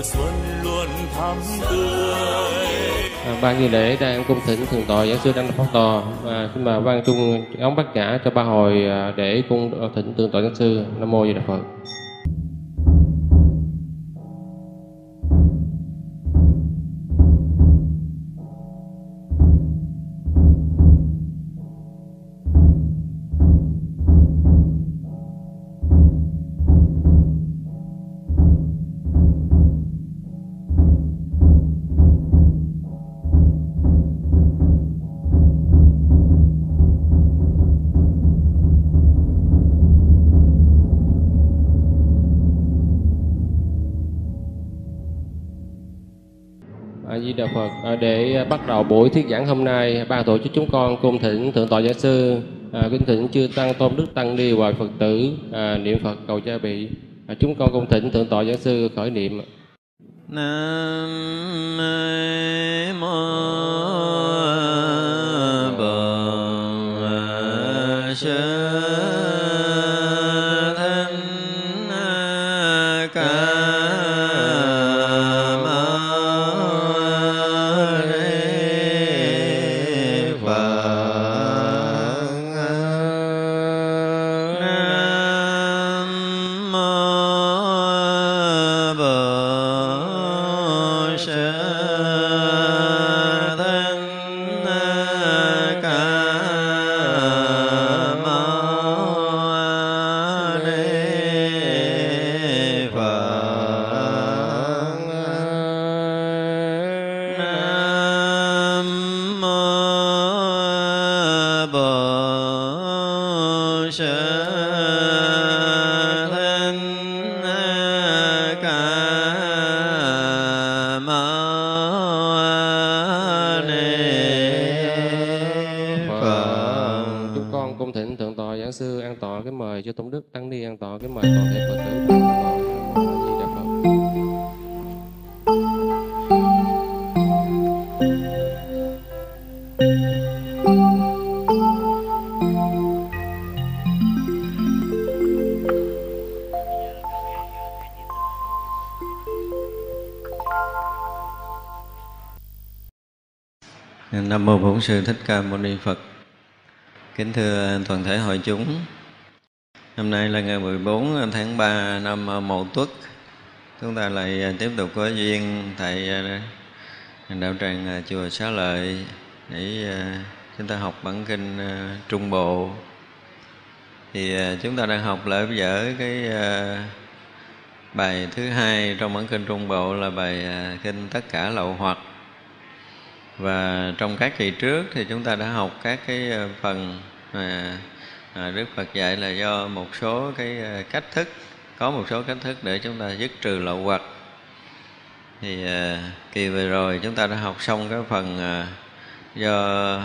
mùa xuân luôn thắm tươi. À, ban nghi lễ đang cung thỉnh thượng tọa giáo sư đăng pháp tòa. Và xin mời ban trung ống bát nhã cho ba hồi à, để cung thỉnh thượng tọa giáo sư. Nam mô di đà phật. Bắt đầu buổi thuyết giảng hôm nay, ban tổ chức chúng con cung thỉnh thượng tọa giáo sư, à, kính thỉnh chư tăng tôn đức tăng ni và Phật tử à, niệm Phật cầu gia bị. À, chúng con cung thỉnh thượng tọa giáo sư khởi niệm. Nam mô Bổn Sư Thích Ca Mâu Ni Phật. Kính thưa toàn thể hội chúng. Hôm nay là ngày 14 tháng 3 năm Mậu Tuất. Chúng ta lại tiếp tục có duyên tại à, đạo tràng à, chùa Xá Lợi để à, chúng ta học bản kinh Trung Bộ. Thì chúng ta đang học lại bây giờ cái bài thứ hai trong bản kinh Trung Bộ là bài kinh Tất cả lậu hoặc và trong các kỳ trước thì chúng ta đã học các cái ờ, phần mà ờ, Đức Phật dạy là do một số cái ờ, cách thức có một số cách thức để chúng ta dứt trừ lậu hoặc. Thì kỳ vừa rồi chúng ta đã học xong cái phần do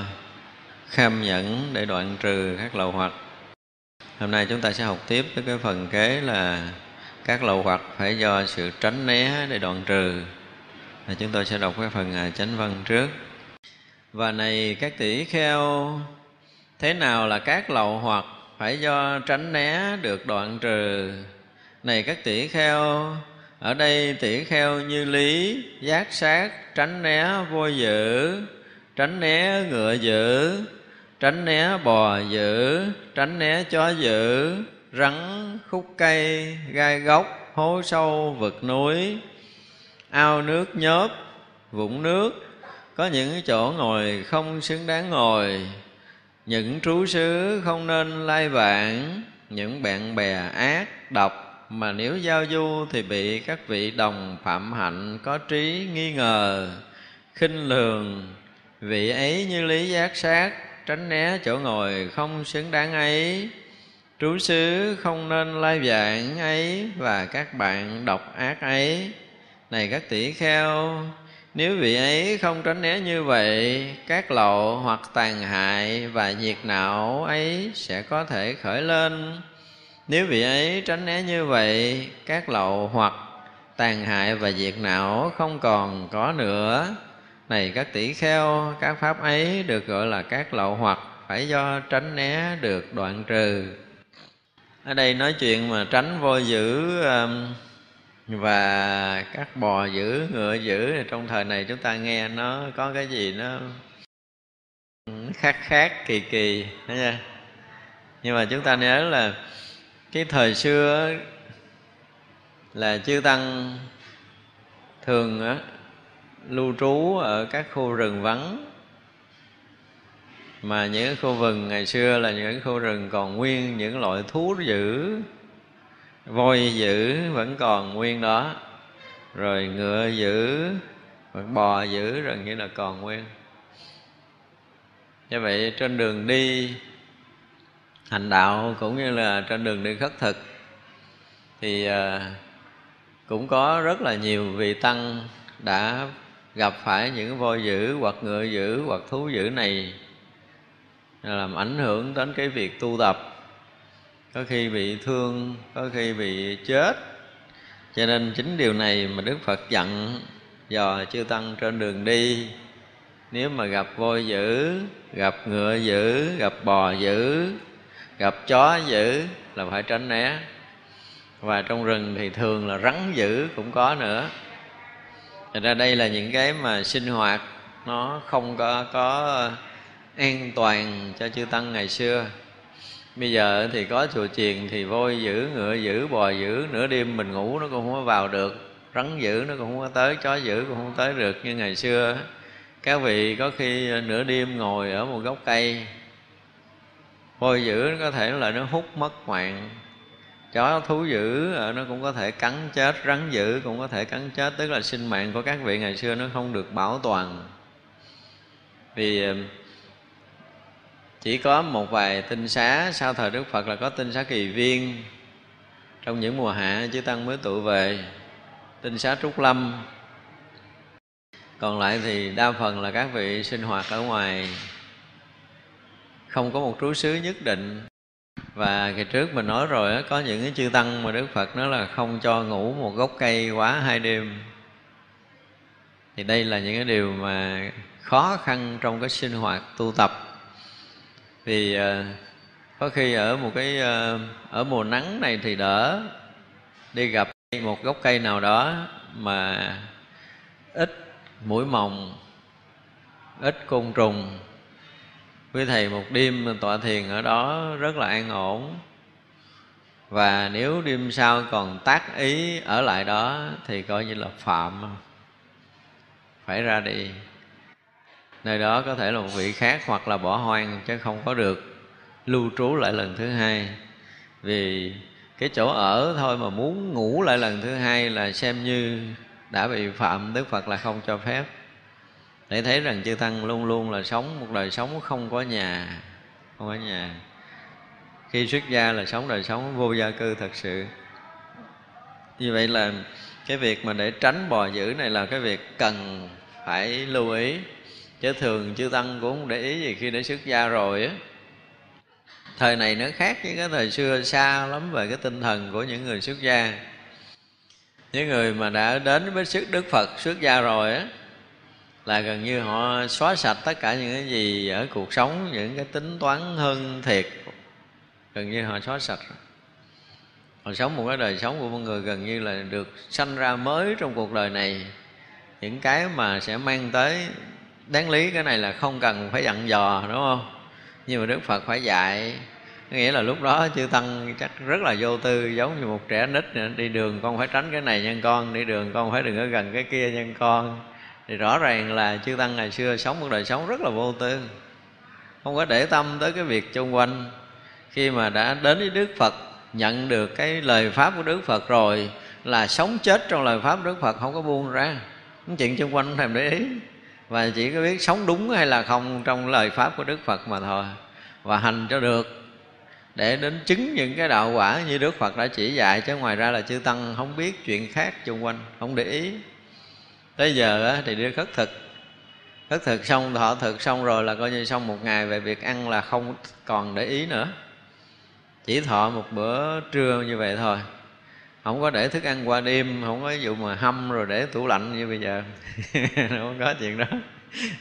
kham nhẫn để đoạn trừ các lậu hoặc. Hôm nay chúng ta sẽ học tiếp với cái phần kế là các lậu hoặc phải do sự tránh né để đoạn trừ. À, chúng tôi sẽ đọc cái phần à, chánh văn trước và này các tỷ kheo, thế nào là các lậu hoặc phải do tránh né được đoạn trừ? Này các tỷ kheo, ở đây tỷ kheo như lý, giác sát, tránh né vô dữ, tránh né ngựa dữ, tránh né bò dữ, tránh né chó dữ, rắn, khúc cây, gai gốc hố sâu, vực núi, ao nước nhớp, vũng nước có những chỗ ngồi không xứng đáng ngồi, những trú xứ không nên lai vãng, những bạn bè ác độc mà nếu giao du thì bị các vị đồng phạm hạnh có trí nghi ngờ, khinh lường. Vị ấy như lý giác sát, tránh né chỗ ngồi không xứng đáng ấy. Trú xứ không nên lai vãng ấy và các bạn độc ác ấy. Này các tỷ kheo nếu vị ấy không tránh né như vậy các lậu hoặc tàn hại và nhiệt não ấy sẽ có thể khởi lên. Nếu vị ấy tránh né như vậy các lậu hoặc tàn hại và diệt não không còn có nữa. Này các tỷ kheo các pháp ấy được gọi là các lậu hoặc phải do tránh né được đoạn trừ. Ở đây nói chuyện mà tránh vô giữ um, và các bò giữ ngựa giữ trong thời này chúng ta nghe nó có cái gì nó khác khác kỳ kỳ thấy chưa? Nhưng mà chúng ta nhớ là cái thời xưa là chư tăng thường á, lưu trú ở các khu rừng vắng. Mà những khu rừng ngày xưa là những khu rừng còn nguyên những loại thú dữ voi dữ vẫn còn nguyên đó. Rồi ngựa dữ bò dữ rồi nghĩa là còn nguyên. Như vậy trên đường đi, hành đạo cũng như là trên đường đi khất thực, thì à, cũng có rất là nhiều vị tăng đã gặp phải những voi dữ hoặc ngựa dữ hoặc thú dữ này, làm ảnh hưởng đến cái việc tu tập có khi bị thương, có khi bị chết. Cho nên chính điều này mà đức phật dặn dò chư tăng trên đường đi. Nếu mà gặp voi dữ, gặp ngựa dữ, gặp bò dữ, gặp chó dữ là phải tránh né. Và trong rừng thì thường là rắn dữ cũng có nữa. Thật ra đây là những cái mà sinh hoạt nó không có có an toàn cho chư tăng ngày xưa bây giờ thì có chùa chiền thì voi giữ, ngựa giữ, bò giữ, nửa đêm mình ngủ nó cũng không có vào được. Rắn giữ nó cũng không có tới, chó giữ cũng không tới được như ngày xưa. Các vị có khi nửa đêm ngồi ở một gốc cây voi giữ nó có thể là nó hút mất mạng. Chó thú dữ ờ, nó cũng có thể cắn chết, rắn dữ cũng có thể cắn chết. Tức là sinh mạng của các vị ngày xưa nó không được bảo toàn. Vì ờ, chỉ có một vài tinh xá, sau thời đức phật là có tinh xá kỳ viên trong những mùa hạ, chư tăng mới tụ về. Tinh xá trúc lâm. Còn lại thì đa phần là các vị sinh hoạt ở ngoài. Không có một trú xứ nhất định. Và ngày trước mình nói rồi có những cái chư tăng mà đức phật nói là không cho ngủ một gốc cây quá hai đêm. Thì đây là những cái điều mà khó khăn trong cái sinh hoạt tu tập vì ờ, có khi ở một cái ờ, ở mùa nắng này thì đỡ đi gặp một gốc cây nào đó mà ít mũi mồng, ít côn trùng. Quý thầy một đêm tọa thiền ở đó rất là an ổn. Và nếu đêm sau còn tác ý ở lại đó thì coi như là phạm, phải ra đi nơi đó có thể là một vị khác hoặc là bỏ hoang, chứ không có được lưu trú lại lần thứ hai. Vì cái chỗ ở thôi mà muốn ngủ lại lần thứ hai là xem như đã bị phạm đức phật là không cho phép. Để thấy rằng chư tăng luôn luôn là sống một đời sống không có nhà, không có nhà. Khi xuất gia là sống đời sống vô gia cư thật sự. Như vậy là cái việc mà để tránh bò dữ này là cái việc cần phải lưu ý chứ thường chư tăng cũng không để ý gì khi đã xuất gia rồi á. Thời này nó khác với cái thời xưa xa lắm về cái tinh thần của những người xuất gia. Những người mà đã đến với sức đức phật xuất gia rồi á, là gần như họ xóa sạch tất cả những cái gì ở cuộc sống, những cái tính toán hơn thiệt. Gần như họ xóa sạch. Họ sống một cái đời sống của một người gần như là được sanh ra mới trong cuộc đời này. Những cái mà sẽ mang tới đáng lý cái này là không cần phải dặn dò, đúng không? Nhưng mà đức phật phải dạy. Nghĩa là lúc đó chư tăng chắc rất là vô tư, giống như một trẻ nít đi đường con phải tránh cái này nhân con, đi đường con phải đừng có gần cái kia nhân con. Thì rõ ràng là chư tăng ngày xưa sống một đời sống rất là vô tư. Không có để tâm tới cái việc chung quanh. Khi mà đã đến với đức phật, nhận được cái lời pháp của đức phật rồi, là sống chết trong lời pháp đức phật không có buông ra. Những chuyện chung quanh không thèm để ý và chỉ có biết sống đúng hay là không trong lời pháp của đức phật mà thôi. Và hành cho được. Để đến chứng những cái đạo quả như đức phật đã chỉ dạy, chứ ngoài ra là chư tăng không biết chuyện khác xung quanh, không để ý. Tới giờ thì đi khất thực. Khất thực xong, thọ thực xong rồi là coi như xong một ngày về việc ăn là không còn để ý nữa. Chỉ thọ một bữa trưa như vậy thôi không có để thức ăn qua đêm, không có vụ mà hâm rồi để tủ lạnh như bây giờ. Không có chuyện đó.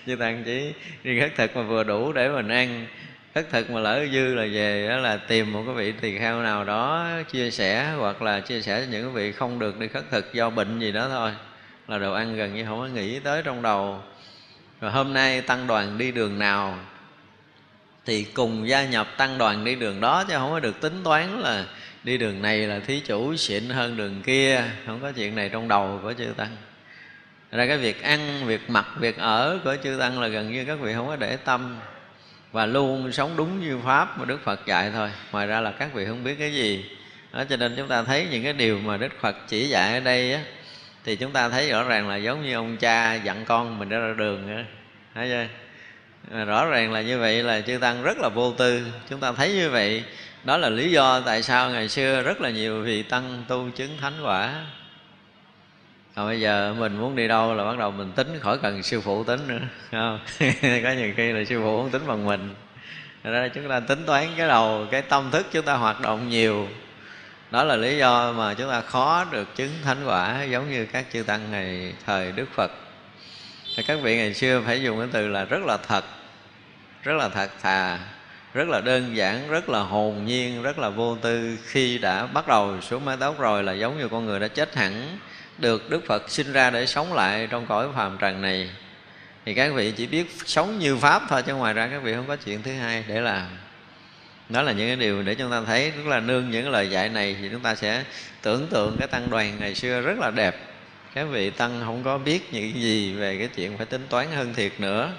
Chứ tăng chỉ đi khất thực mà vừa đủ để mình ăn. Khất thực mà lỡ dư là về, đó là tìm một cái vị tỳ kheo nào đó chia sẻ, hoặc là chia sẻ cho những cái vị không được đi khất thực do bệnh gì đó thôi. Là đồ ăn gần như không có nghĩ tới trong đầu. Rồi hôm nay tăng đoàn đi đường nào, thì cùng gia nhập tăng đoàn đi đường đó, chứ không có được tính toán là đi đường này là thí chủ xịn hơn đường kia. Không có chuyện này trong đầu của chư tăng. Ra cái việc ăn, việc mặc, việc ở của chư tăng là gần như các vị không có để tâm. Và luôn sống đúng như pháp mà đức phật dạy thôi. Ngoài ra là các vị không biết cái gì. Đó, cho nên chúng ta thấy những cái điều mà đức phật chỉ dạy ở đây á, thì chúng ta thấy rõ ràng là giống như ông cha dặn con mình ra đường á. Thấy chưa? Rõ ràng là như vậy là chư tăng rất là vô tư. Chúng ta thấy như vậy đó là lý do tại sao ngày xưa rất là nhiều vị tăng tu chứng thánh quả. Còn bây giờ mình muốn đi đâu là bắt đầu mình tính, khỏi cần sư phụ tính nữa không? Có nhiều khi là sư phụ không tính bằng mình. Ra chúng ta tính toán cái đầu, cái tâm thức chúng ta hoạt động nhiều. Đó là lý do mà chúng ta khó được chứng thánh quả, giống như các chư tăng ngày, thời đức phật. Thì các vị ngày xưa phải dùng cái từ là rất là thật, rất là thật thà rất là đơn giản, rất là hồn nhiên, rất là vô tư. Khi đã bắt đầu xuống mái tóc rồi là giống như con người đã chết hẳn, được đức phật sinh ra để sống lại trong cõi phàm trần này. Thì các vị chỉ biết sống như pháp thôi, chứ ngoài ra các vị không có chuyện thứ hai để làm. Đó là những cái điều để chúng ta thấy rất là nương những lời dạy này, thì chúng ta sẽ tưởng tượng cái tăng đoàn ngày xưa rất là đẹp. Các vị tăng không có biết những gì về cái chuyện phải tính toán hơn thiệt nữa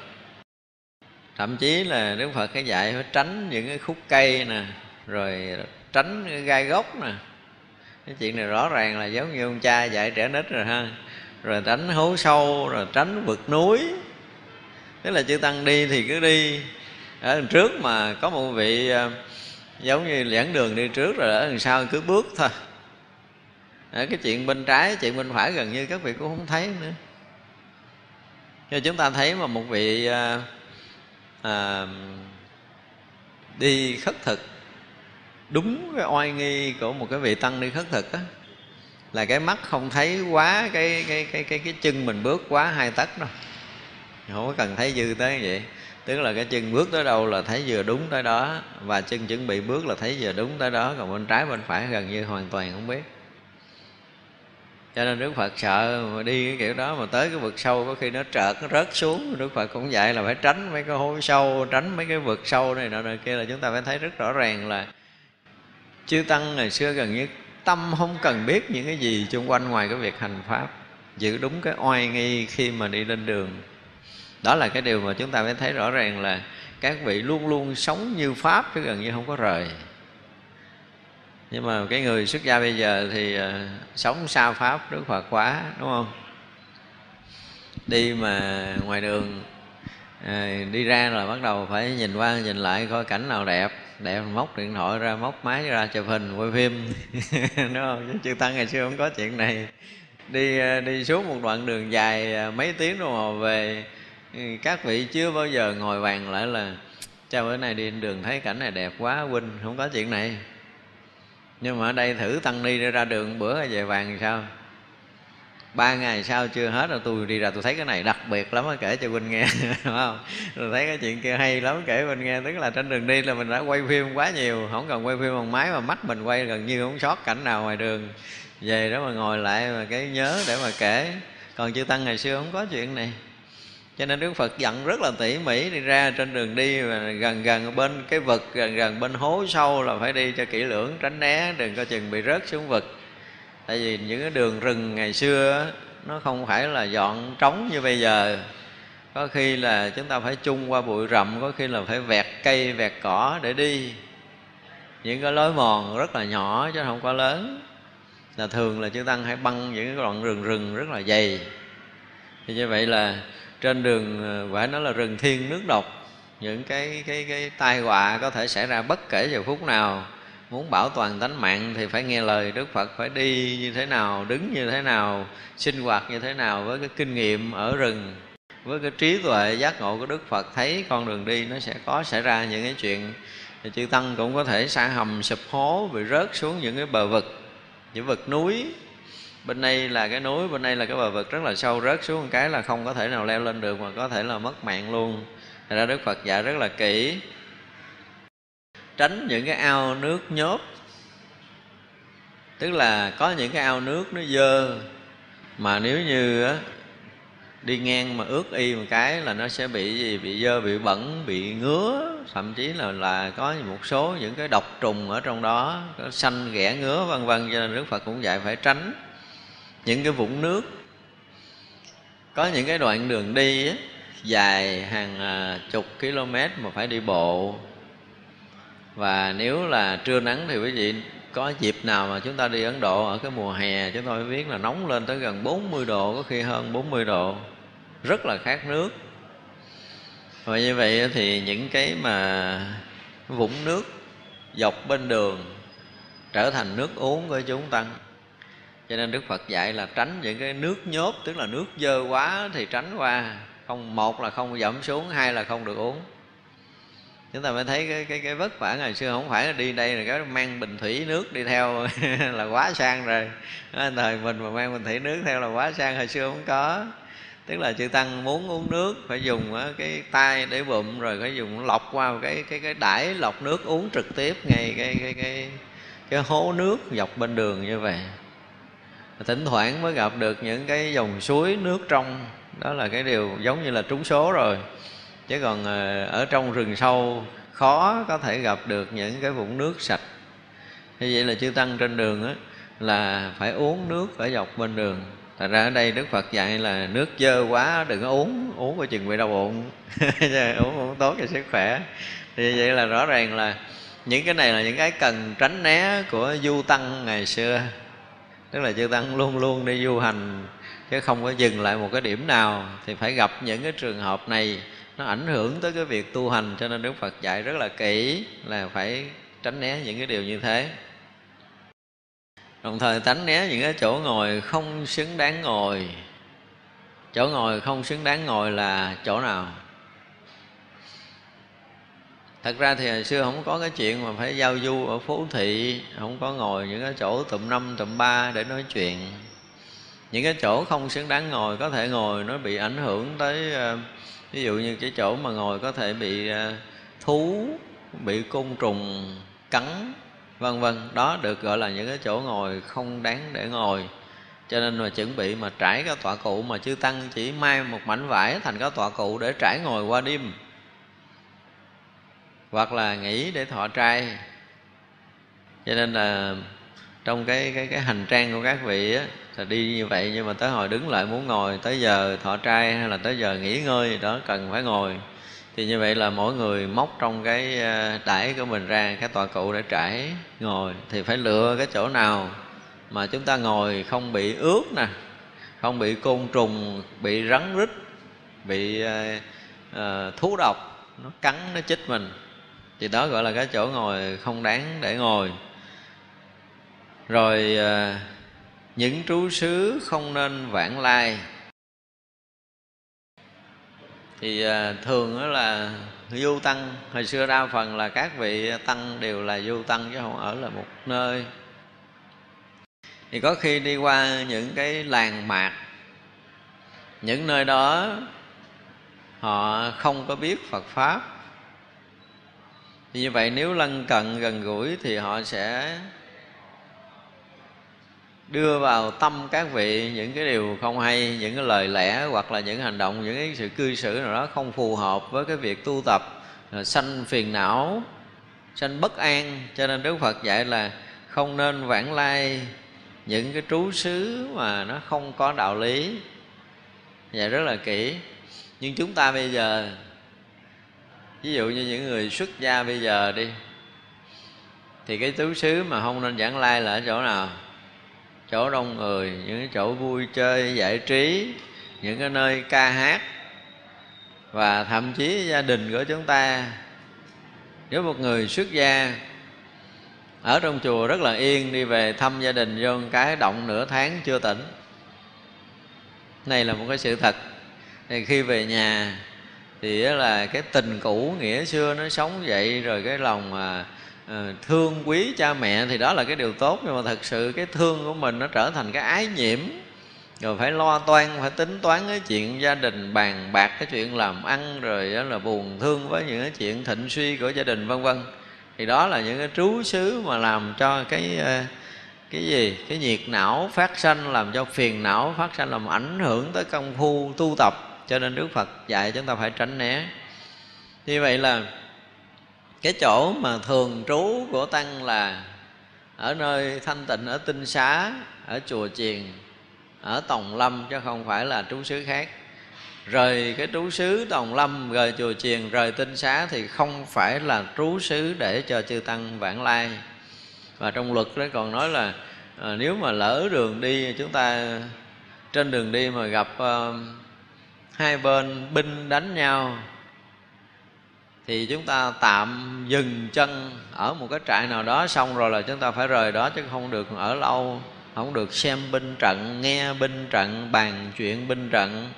thậm chí là đức phật cái dạy phải tránh những cái khúc cây nè, rồi tránh cái gai gốc nè. Cái chuyện này rõ ràng là giống như ông cha dạy trẻ nít rồi ha. Rồi tránh hố sâu, rồi tránh vực núi. Tức là chư tăng đi thì cứ đi. Ở đằng trước mà có một vị ờ, giống như dẫn đường đi trước rồi ở đằng sau cứ bước thôi. Ở cái chuyện bên trái, chuyện bên phải gần như các vị cũng không thấy nữa. Cho chúng ta thấy mà một vị ờ, à, đi khất thực. Đúng cái oai nghi của một cái vị tăng đi khất thực á là cái mắt không thấy quá cái cái cái cái cái chân mình bước quá hai tấc đâu. Không có cần thấy dư tới vậy. Tức là cái chân bước tới đâu là thấy vừa đúng tới đó và chân chuẩn bị bước là thấy vừa đúng tới đó còn bên trái bên phải gần như hoàn toàn không biết cho nên đức phật sợ mà đi cái kiểu đó mà tới cái vực sâu, có khi nó trợt, nó rớt xuống. Đức phật cũng dạy là phải tránh mấy cái hố sâu, tránh mấy cái vực sâu này nọ này kia là chúng ta phải thấy rất rõ ràng là chư tăng ngày xưa gần như tâm không cần biết những cái gì xung quanh ngoài cái việc hành pháp, giữ đúng cái oai nghi khi mà đi lên đường. Đó là cái điều mà chúng ta phải thấy rõ ràng là các vị luôn luôn sống như pháp chứ gần như không có rời nhưng mà cái người xuất gia bây giờ thì uh, sống xa pháp đức phật quá đúng không? Đi mà ngoài đường à, đi ra là bắt đầu phải nhìn qua nhìn lại coi cảnh nào đẹp. Đẹp móc điện thoại ra móc máy ra chụp hình quay phim đúng không? Chứ chư tăng ngày xưa không có chuyện này. Đi ờ, đi xuống một đoạn đường dài mấy tiếng đồng hồ về ừ, các vị chưa bao giờ ngồi bàn lại là cha bữa nay đi đường thấy cảnh này đẹp quá huynh không có chuyện này nhưng mà ở đây thử tăng ni ra đường, bữa về vàng sao? Ba ngày sau chưa hết rồi tôi đi ra, tôi thấy cái này đặc biệt lắm kể cho huynh nghe đúng không? Rồi thấy cái chuyện kia hay lắm, kể huynh nghe, tức là trên đường đi là mình đã quay phim quá nhiều, không cần quay phim bằng máy mà mắt mình quay gần như không sót cảnh nào ngoài đường. Về đó mà ngồi lại mà cái nhớ để mà kể. Còn chư tăng ngày xưa không có chuyện này cho nên đức phật dặn rất là tỉ mỉ đi ra trên đường đi và gần gần bên cái vực, gần gần bên hố sâu là phải đi cho kỹ lưỡng, tránh né, đừng có chừng bị rớt xuống vực. Tại vì những cái đường rừng ngày xưa nó không phải là dọn trống như bây giờ. Có khi là chúng ta phải chung qua bụi rậm, có khi là phải vẹt cây, vẹt cỏ để đi. Những cái lối mòn rất là nhỏ chứ không quá lớn. Là thường là chư tăng hay băng những cái đoạn rừng rừng rất là dày. Thì như vậy là trên đường ờ, phải nói là rừng thiên nước độc, những cái cái cái tai họa có thể xảy ra bất kể giờ phút nào. Muốn bảo toàn tánh mạng thì phải nghe lời đức phật, phải đi như thế nào, đứng như thế nào, sinh hoạt như thế nào với cái kinh nghiệm ở rừng, với cái trí tuệ giác ngộ của đức phật. Thấy con đường đi nó sẽ có xảy ra những cái chuyện thì chư tăng cũng có thể xa hầm, sụp hố, bị rớt xuống những cái bờ vực, những vực núi bên đây là cái núi bên đây là cái bờ vực rất là sâu rớt xuống một cái là không có thể nào leo lên được mà có thể là mất mạng luôn. Thật ra Đức Phật dạy rất là kỹ. Tránh những cái ao nước nhốt Tức là có những cái ao nước nó dơ Mà nếu như á, đi ngang mà ướt y một cái là nó sẽ bị gì? Bị dơ bị bẩn bị ngứa. Thậm chí là là có một số những cái độc trùng ở trong đó có xanh ghẻ ngứa vân vân. Cho nên đức phật cũng dạy phải tránh những cái vũng nước. Có những cái đoạn đường đi dài hàng à, chục km mà phải đi bộ. Và nếu là trưa nắng thì quý vị, có dịp nào mà chúng ta đi Ấn Độ ở cái mùa hè, chúng tôi biết là nóng lên tới gần 40 độ, có khi hơn 40 độ. Rất là khát nước. Và như vậy thì những cái mà vũng nước dọc bên đường trở thành nước uống của chúng tăng cho nên đức phật dạy là tránh những cái nước nhốt, tức là nước dơ quá thì tránh qua. Không, một là không dẫm xuống, hai là không được uống. Chúng ta mới thấy cái cái cái vất vả ngày xưa không phải đi đây là cái mang bình thủy nước đi theo là quá sang rồi. Thời mình mà mang bình thủy nước theo là quá sang, hồi xưa không có. Tức là chư tăng muốn uống nước phải dùng cái tay để bụng rồi phải dùng lọc qua cái cái cái đải lọc nước uống trực tiếp ngay cái cái cái cái hố nước dọc bên đường như vậy thỉnh thoảng mới gặp được những cái dòng suối nước trong. Đó là cái điều giống như là trúng số rồi. Chứ còn ờ, ở trong rừng sâu, khó có thể gặp được những cái vũng nước sạch. Như vậy là chư tăng trên đường á, là phải uống nước ở dọc bên đường. Thật ra ở đây Đức Phật dạy là nước dơ quá đừng có uống Uống coi chừng bị đau bụng. Uống uống tốt cho sức khỏe. Thì vậy là rõ ràng là Những cái này là những cái cần tránh né Của du tăng ngày xưa. Tức là chư tăng luôn luôn đi du hành, Chứ không có dừng lại một cái điểm nào. Thì phải gặp những cái trường hợp này, Nó ảnh hưởng tới cái việc tu hành, Cho nên Đức Phật dạy rất là kỹ Là phải tránh né những cái điều như thế. Đồng thời tránh né những cái chỗ ngồi không xứng đáng ngồi. Chỗ ngồi không xứng đáng ngồi là chỗ nào? Thật ra thì hồi xưa không có cái chuyện mà phải giao du ở phố thị, không có ngồi những cái chỗ tụm năm tụm ba để nói chuyện. Những cái chỗ không xứng đáng ngồi, có thể ngồi nó bị ảnh hưởng tới ờ, ví dụ như cái chỗ mà ngồi có thể bị ờ, thú, bị côn trùng, cắn, vân vân. Đó được gọi là những cái chỗ ngồi không đáng để ngồi. Cho nên mà chuẩn bị mà trải cái tọa cụ mà chư tăng chỉ mai một mảnh vải thành cái tọa cụ để trải ngồi qua đêm hoặc là nghỉ để thọ trai. Cho nên là trong cái cái cái hành trang của các vị á là đi như vậy nhưng mà tới hồi đứng lại muốn ngồi tới giờ thọ trai hay là tới giờ nghỉ ngơi đó cần phải ngồi. Thì như vậy là mỗi người móc trong cái ờ, đải của mình ra cái tòa cụ để trải ngồi. Thì phải lựa cái chỗ nào mà chúng ta ngồi không bị ướt nè không bị côn trùng bị rắn rít bị uh, thú độc nó cắn nó chích mình thì đó gọi là cái chỗ ngồi không đáng để ngồi. Rồi ờ, những trú xứ không nên vãng lai. Thì ờ, thường đó là du tăng, hồi xưa đa phần là các vị tăng đều là du tăng chứ không ở là một nơi. Thì có khi đi qua những cái làng mạc, những nơi đó họ không có biết phật pháp thì như vậy nếu lân cận gần gũi thì họ sẽ đưa vào tâm các vị những cái điều không hay, những cái lời lẽ hoặc là những hành động, những cái sự cư xử nào đó không phù hợp với cái việc tu tập à, sanh phiền não, sanh bất an. Cho nên đức phật dạy là không nên vãng lai những cái trú xứ mà nó không có đạo lý. Dạy rất là kỹ. Nhưng chúng ta bây giờ ví dụ như những người xuất gia bây giờ đi, thì cái tứ xứ mà không nên giảng lai là ở chỗ nào? Chỗ đông người, những chỗ vui chơi, giải trí, những cái nơi ca hát, và thậm chí gia đình của chúng ta. Nếu một người xuất gia ở trong chùa rất là yên, đi về thăm gia đình vô cái động nửa tháng chưa tỉnh, này là một cái sự thật. Thì khi về nhà thì là cái tình cũ nghĩa xưa nó sống dậy rồi cái lòng mà à, ờ, thương quý cha mẹ thì đó là cái điều tốt. Nhưng mà thật sự cái thương của mình nó trở thành cái ái nhiễm. Rồi phải lo toan phải tính toán cái chuyện gia đình bàn bạc cái chuyện làm ăn rồi đó là buồn thương với những cái chuyện thịnh suy của gia đình vân vân. Thì đó là những cái trú xứ mà làm cho cái ờ, cái gì? Cái nhiệt não phát sanh làm cho phiền não phát sanh làm ảnh hưởng tới công phu tu tập cho nên đức phật dạy chúng ta phải tránh né. Như vậy là cái chỗ mà thường trú của tăng là ở nơi thanh tịnh ở tinh xá ở chùa chiền ở tòng lâm chứ không phải là trú xứ khác. Rời cái trú xứ tòng lâm rời chùa chiền rời tinh xá thì không phải là trú xứ để cho chư tăng vãng lai. Và trong luật đó còn nói là à, nếu mà lỡ đường đi chúng ta trên đường đi mà gặp uh, hai bên binh đánh nhau, thì chúng ta tạm dừng chân ở một cái trại nào đó xong rồi là chúng ta phải rời đó chứ không được ở lâu, không được xem binh trận, nghe binh trận, bàn chuyện binh trận,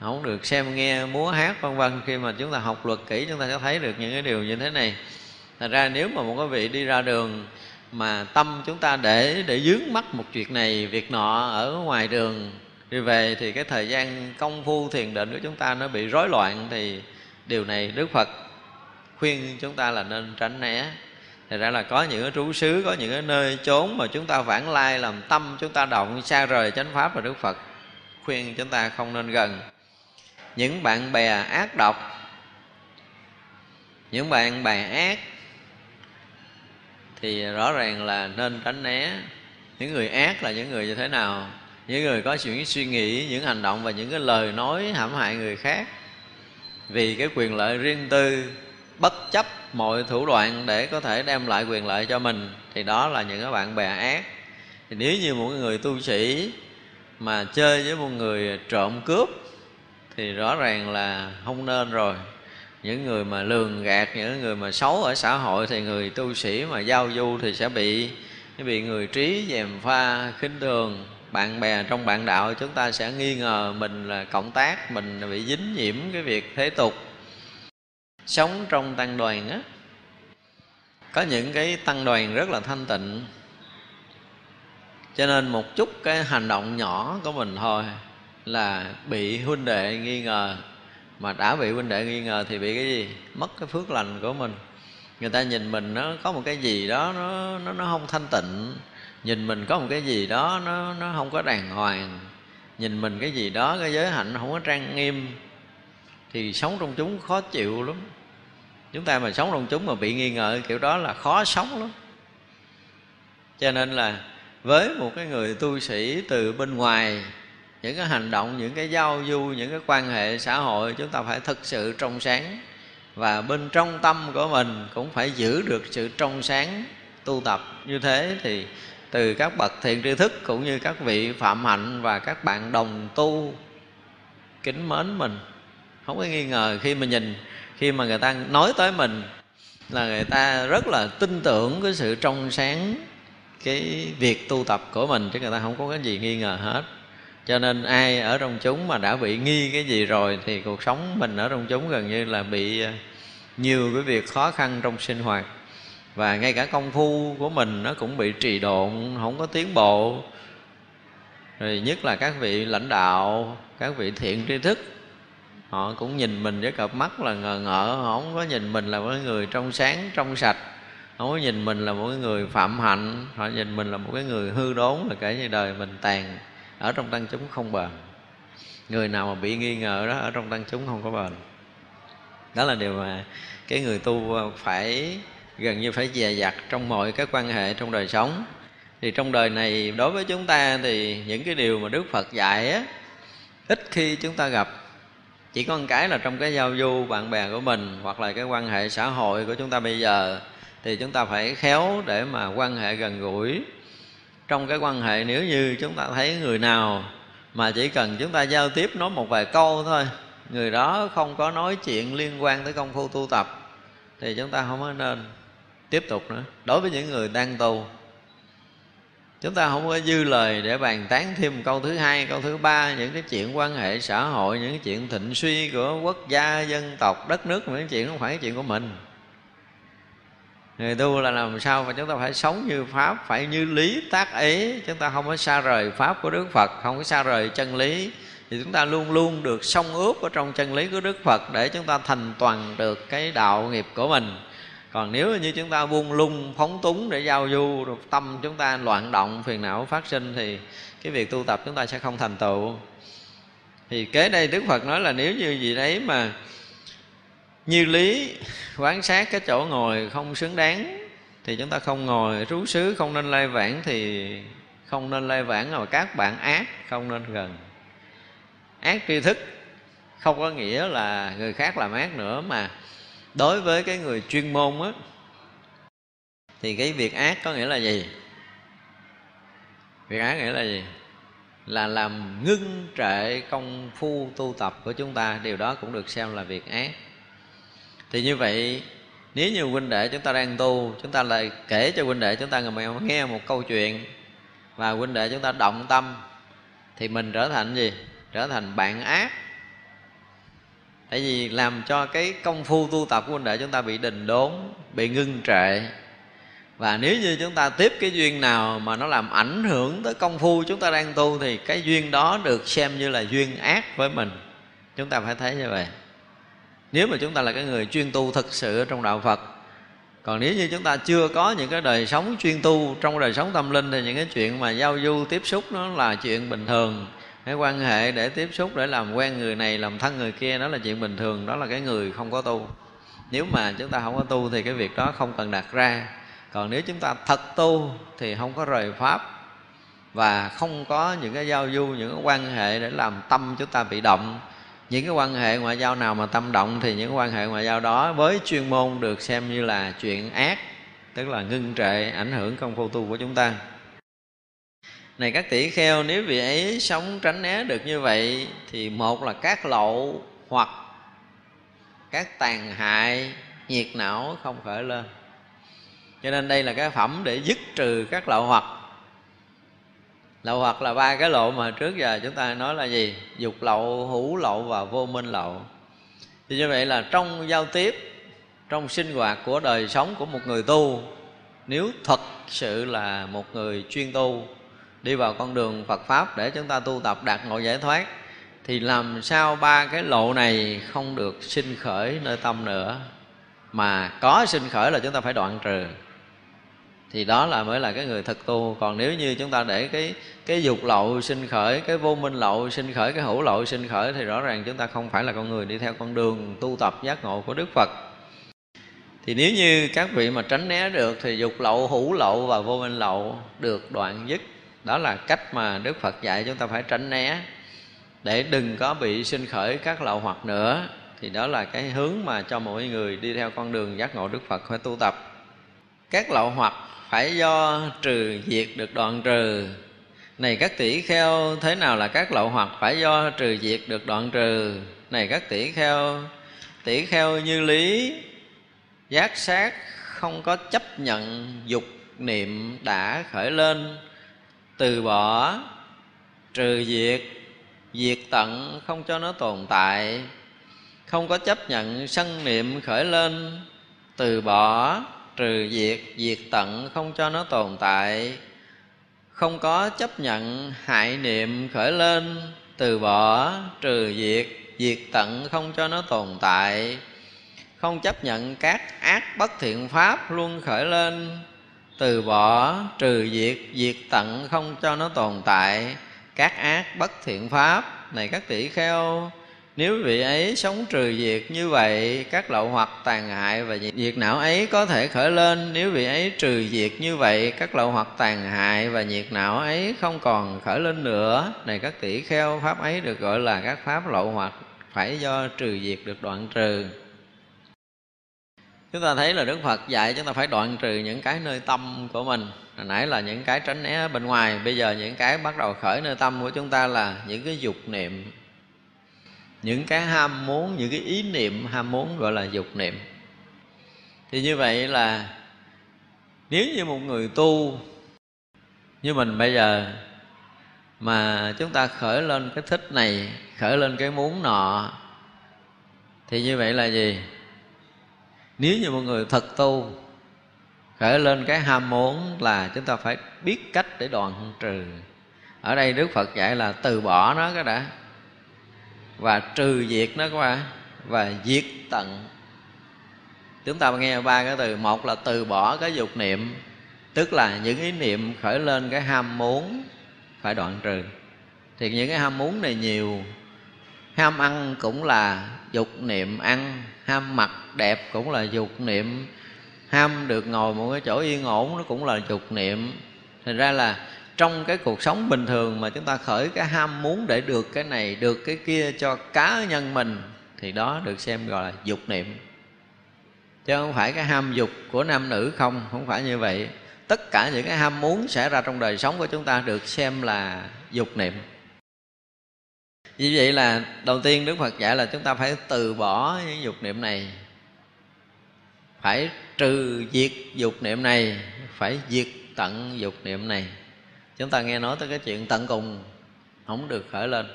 không được xem nghe múa hát vân vân. Khi mà chúng ta học luật kỹ, chúng ta sẽ thấy được những cái điều như thế này. Thật ra nếu mà một cái vị đi ra đường mà tâm chúng ta để để dướng mắt một chuyện này, việc nọ ở ngoài đường đi về thì cái thời gian công phu thiền định của chúng ta nó bị rối loạn thì điều này đức phật khuyên chúng ta là nên tránh né thì ra là có những cái trú xứ, có những cái nơi chốn mà chúng ta vãng lai làm tâm chúng ta động xa rời chánh pháp và Đức Phật khuyên chúng ta không nên gần. Những bạn bè ác độc, những bạn bè ác thì rõ ràng là nên tránh né. Những người ác là những người như thế nào? Những người có những suy nghĩ, những hành động và những cái lời nói hãm hại người khác vì cái quyền lợi riêng tư bất chấp mọi thủ đoạn để có thể đem lại quyền lợi cho mình thì đó là những cái bạn bè ác. Thì nếu như một người tu sĩ mà chơi với một người trộm cướp thì rõ ràng là không nên rồi. Những người mà lường gạt những người mà xấu ở xã hội thì người tu sĩ mà giao du thì sẽ bị bị người trí dèm pha khinh thường bạn bè trong bạn đạo, chúng ta sẽ nghi ngờ mình là cộng tác, mình bị dính nhiễm cái việc thế tục. Sống trong tăng đoàn á, có những cái tăng đoàn rất là thanh tịnh. Cho nên một chút cái hành động nhỏ của mình thôi là bị huynh đệ nghi ngờ. Mà đã bị huynh đệ nghi ngờ thì bị cái gì? Mất cái phước lành của mình. Người ta nhìn mình nó có một cái gì đó, nó nó nó không thanh tịnh nhìn mình có một cái gì đó nó nó không có đàng hoàng. Nhìn mình cái gì đó, cái giới hạnh không có trang nghiêm, thì sống trong chúng khó chịu lắm. Chúng ta mà sống trong chúng mà bị nghi ngờ, kiểu đó là khó sống lắm. Cho nên là với một cái người tu sĩ từ bên ngoài, những cái hành động, những cái giao du, những cái quan hệ xã hội, chúng ta phải thực sự trong sáng. Và bên trong tâm của mình cũng phải giữ được sự trong sáng tu tập. Như thế thì từ các bậc thiện tri thức cũng như các vị phạm hạnh và các bạn đồng tu kính mến mình. Không có nghi ngờ khi mà nhìn, khi mà người ta nói tới mình là người ta rất là tin tưởng cái sự trong sáng cái việc tu tập của mình, chứ người ta không có cái gì nghi ngờ hết. Cho nên ai ở trong chúng mà đã bị nghi cái gì rồi thì cuộc sống mình ở trong chúng gần như là bị ờ, nhiều cái việc khó khăn trong sinh hoạt và ngay cả công phu của mình nó cũng bị trì độn, không có tiến bộ. Rồi nhất là các vị lãnh đạo, các vị thiện tri thức, họ cũng nhìn mình với cặp mắt là ngờ ngợ, họ không có nhìn mình là một người trong sáng, trong sạch. Không có nhìn mình là một người phạm hạnh, họ nhìn mình là một cái người hư đốn là kể như đời mình tàn ở trong tăng chúng không bền. Người nào mà bị nghi ngờ đó ở trong tăng chúng không có bền. Đó là điều mà cái người tu phải gần như phải dè dặt trong mọi cái quan hệ trong đời sống. Thì trong đời này, đối với chúng ta thì những cái điều mà đức phật dạy á, ít khi chúng ta gặp. Chỉ có một cái là trong cái giao du bạn bè của mình hoặc là cái quan hệ xã hội của chúng ta bây giờ, thì chúng ta phải khéo để mà quan hệ gần gũi. Trong cái quan hệ nếu như chúng ta thấy người nào mà chỉ cần chúng ta giao tiếp nói một vài câu thôi, người đó không có nói chuyện liên quan tới công phu tu tập, thì chúng ta không có nên tiếp tục nữa. Đối với những người đang tu, chúng ta không có dư lời để bàn tán thêm câu thứ hai, câu thứ ba, những cái chuyện quan hệ xã hội, những cái chuyện thịnh suy của quốc gia, dân tộc, đất nước những chuyện không phải chuyện của mình. Người tu là làm sao mà chúng ta phải sống như pháp, phải như lý tác ý? Chúng ta không có xa rời pháp của đức phật, không có xa rời chân lý. Thì chúng ta luôn luôn được song ướp ở trong chân lý của đức phật để chúng ta thành toàn được cái đạo nghiệp của mình còn nếu như chúng ta buông lung, phóng túng để giao du, rồi tâm chúng ta loạn động, phiền não phát sinh, thì cái việc tu tập chúng ta sẽ không thành tựu. Thì kế đây đức phật nói là nếu như gì đấy mà như lý, quán sát cái chỗ ngồi không xứng đáng, thì chúng ta không ngồi rú xứ, không nên lai vãng, thì không nên lai vãng mà các bạn ác, không nên gần. Ác tri thức không có nghĩa là người khác làm ác nữa mà đối với cái người chuyên môn á, thì cái việc ác có nghĩa là gì? Việc ác nghĩa là gì? Là làm ngưng trệ công phu tu tập của chúng ta, điều đó cũng được xem là việc ác. Thì như vậy, nếu như huynh đệ chúng ta đang tu, chúng ta lại kể cho huynh đệ chúng ta nghe một câu chuyện và huynh đệ chúng ta động tâm, thì mình trở thành gì? Trở thành bạn ác tại vì làm cho cái công phu tu tập của huynh đệ chúng ta bị đình đốn, bị ngưng trệ. Và nếu như chúng ta tiếp cái duyên nào mà nó làm ảnh hưởng tới công phu chúng ta đang tu thì cái duyên đó được xem như là duyên ác với mình. Chúng ta phải thấy như vậy. Nếu mà chúng ta là cái người chuyên tu thực sự ở trong đạo phật, còn nếu như chúng ta chưa có những cái đời sống chuyên tu trong đời sống tâm linh thì những cái chuyện mà giao du tiếp xúc nó là chuyện bình thường cái quan hệ để tiếp xúc, để làm quen người này, làm thân người kia, đó là chuyện bình thường, đó là cái người không có tu. Nếu mà chúng ta không có tu thì cái việc đó không cần đặt ra. Còn nếu chúng ta thật tu thì không có rời pháp và không có những cái giao du, những cái quan hệ để làm tâm chúng ta bị động. Những cái quan hệ ngoại giao nào mà tâm động thì những quan hệ ngoại giao đó với chuyên môn được xem như là chuyện ác, tức là ngưng trệ, ảnh hưởng công phu tu của chúng ta này các tỷ kheo, nếu vị ấy sống tránh né được như vậy, thì một là các lậu hoặc các tàn hại, nhiệt não không khởi lên. Cho nên đây là cái phẩm để dứt trừ các lậu hoặc. Lậu hoặc là ba cái lộ mà trước giờ chúng ta nói là gì? Dục lậu, hữu lậu và vô minh lậu. Thì như vậy là trong giao tiếp, trong sinh hoạt của đời sống của một người tu, nếu thật sự là một người chuyên tu đi vào con đường Phật pháp để chúng ta tu tập đạt ngộ giải thoát, thì làm sao ba cái lộ này không được sinh khởi nơi tâm nữa? Mà có sinh khởi là chúng ta phải đoạn trừ. Thì đó là mới là cái người thực tu. Còn nếu như chúng ta để cái cái dục lậu sinh khởi, cái vô minh lậu sinh khởi, cái hữu lậu sinh khởi, thì rõ ràng chúng ta không phải là con người đi theo con đường tu tập giác ngộ của đức phật. Thì nếu như các vị mà tránh né được, thì dục lậu hữu lậu và vô minh lậu được đoạn dứt đó là cách mà đức phật dạy chúng ta phải tránh né. Để đừng có bị sinh khởi các lậu hoặc nữa, thì đó là cái hướng mà cho mỗi người đi theo con đường giác ngộ đức phật phải tu tập. Các lậu hoặc phải do trừ diệt được đoạn trừ. Này các tỷ kheo, thế nào là các lậu hoặc phải do trừ diệt được đoạn trừ? Này các tỷ kheo tỷ kheo như lý, giác sát không có chấp nhận dục niệm đã khởi lên từ bỏ. Trừ diệt diệt tận không cho nó tồn tại. Không có chấp nhận sân niệm khởi lên. Từ bỏ, trừ diệt diệt tận không cho nó tồn tại. Không có chấp nhận hại niệm khởi lên. Từ bỏ, trừ diệt diệt tận không cho nó tồn tại. Không chấp nhận các ác bất thiện pháp luôn khởi lên từ bỏ, trừ diệt diệt tận không cho nó tồn tại. Các ác bất thiện pháp, này các tỷ kheo, nếu vị ấy sống trừ diệt như vậy, các lậu hoặc tàn hại và nhiệt não ấy có thể khởi lên. Nếu vị ấy trừ diệt như vậy, các lậu hoặc tàn hại và nhiệt não ấy không còn khởi lên nữa. Này các tỷ kheo, pháp ấy được gọi là các pháp lậu hoặc, phải do trừ diệt được đoạn trừ chúng ta thấy là đức phật dạy chúng ta phải đoạn trừ những cái nơi tâm của mình. Hồi nãy là những cái tránh né bên ngoài, bây giờ những cái bắt đầu khởi nơi tâm của chúng ta là những cái dục niệm. Những cái ham muốn, những cái ý niệm ham muốn gọi là dục niệm. Thì như vậy là nếu như một người tu như mình bây giờ mà chúng ta khởi lên cái thích này, khởi lên cái muốn nọ, thì như vậy là gì? Nếu như một người thật tu, khởi lên cái ham muốn là chúng ta phải biết cách để đoạn trừ. Ở đây đức phật dạy là từ bỏ nó cái đã, và trừ diệt nó các bạn, và diệt tận. Chúng ta nghe ba cái từ, một là từ bỏ cái dục niệm, tức là những ý niệm khởi lên cái ham muốn phải đoạn trừ. Thì những cái ham muốn này nhiều, ham ăn cũng là dục niệm ăn ham mặc đẹp cũng là dục niệm. Ham được ngồi một cái chỗ yên ổn nó cũng là dục niệm. Thành ra là trong cái cuộc sống bình thường mà chúng ta khởi cái ham muốn để được cái này, được cái kia cho cá nhân mình, thì đó được xem gọi là dục niệm. Chứ không phải cái ham dục của nam nữ không không phải như vậy. Tất cả những cái ham muốn xảy ra trong đời sống của chúng ta được xem là dục niệm vì vậy là đầu tiên đức phật dạy là chúng ta phải từ bỏ những dục niệm này. Phải trừ diệt dục niệm này, phải diệt tận dục niệm này. Chúng ta nghe nói tới cái chuyện tận cùng, không được khởi lên.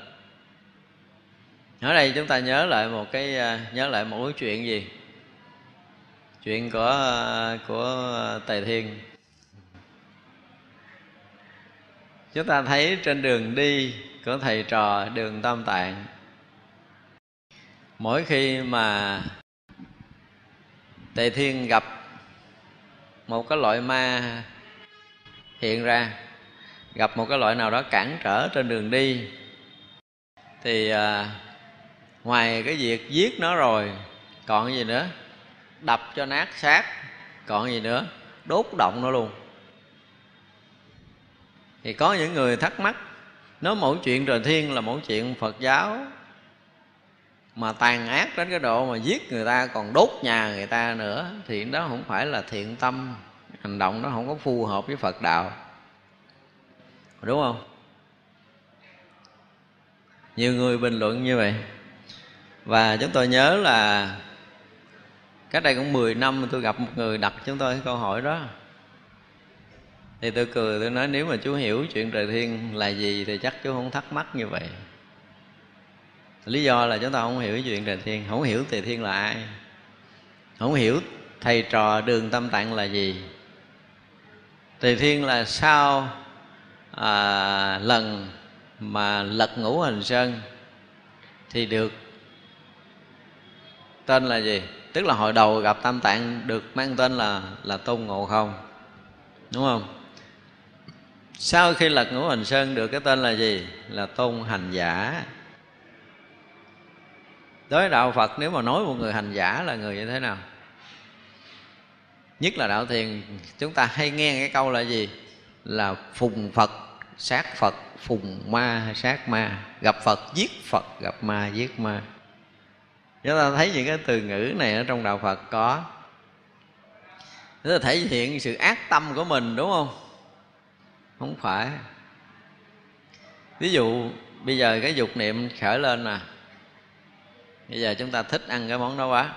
Ở đây chúng ta nhớ lại một cái à, nhớ lại một cái chuyện gì? Chuyện của à, của tề thiên. Chúng ta thấy trên đường đi của thầy trò đường tam tạng. Mỗi khi mà tề thiên gặp một cái loại ma hiện ra gặp một cái loại nào đó cản trở trên đường đi thì à, ngoài cái việc giết nó rồi còn gì nữa? Đập cho nát xác còn gì nữa? Đốt động nó luôn. Thì có những người thắc mắc nó mỗi chuyện trời thiên là mỗi chuyện phật giáo. Mà tàn ác đến cái độ mà giết người ta, còn đốt nhà người ta nữa, thì đó không phải là thiện tâm. Hành động nó không có phù hợp với phật đạo. Đúng không? Nhiều người bình luận như vậy. Và chúng tôi nhớ là cách đây cũng 10 năm tôi gặp một người đặt chúng tôi cái câu hỏi đó thì tôi cười tôi nói nếu mà chú hiểu chuyện trời thiên là gì thì chắc chú không thắc mắc như vậy. Lý do là chúng ta không hiểu chuyện trời thiên không hiểu trời thiên là ai. Không hiểu thầy trò đường tâm tạng là gì. Tề thiên là sao à, lần mà lật ngũ hành sơn thì được tên là gì? Tức là hồi đầu gặp tam tạng được mang tên là là tôn ngộ không? Đúng không? Sau khi lật ngũ hành sơn được, cái tên là gì? Là tôn hành giả. Đối với đạo phật, nếu mà nói một người hành giả là người như thế nào? Nhất là đạo thiền, chúng ta hay nghe cái câu là gì? Là phùng phật, sát phật, phùng ma, sát ma. Gặp phật, giết phật, gặp ma, giết ma. Chúng ta thấy những cái từ ngữ này ở trong đạo phật có. Chúng ta thể hiện sự ác tâm của mình, đúng không? Không phải. Ví dụ, bây giờ cái dục niệm khởi lên nè. Bây giờ chúng ta thích ăn cái món đó quá.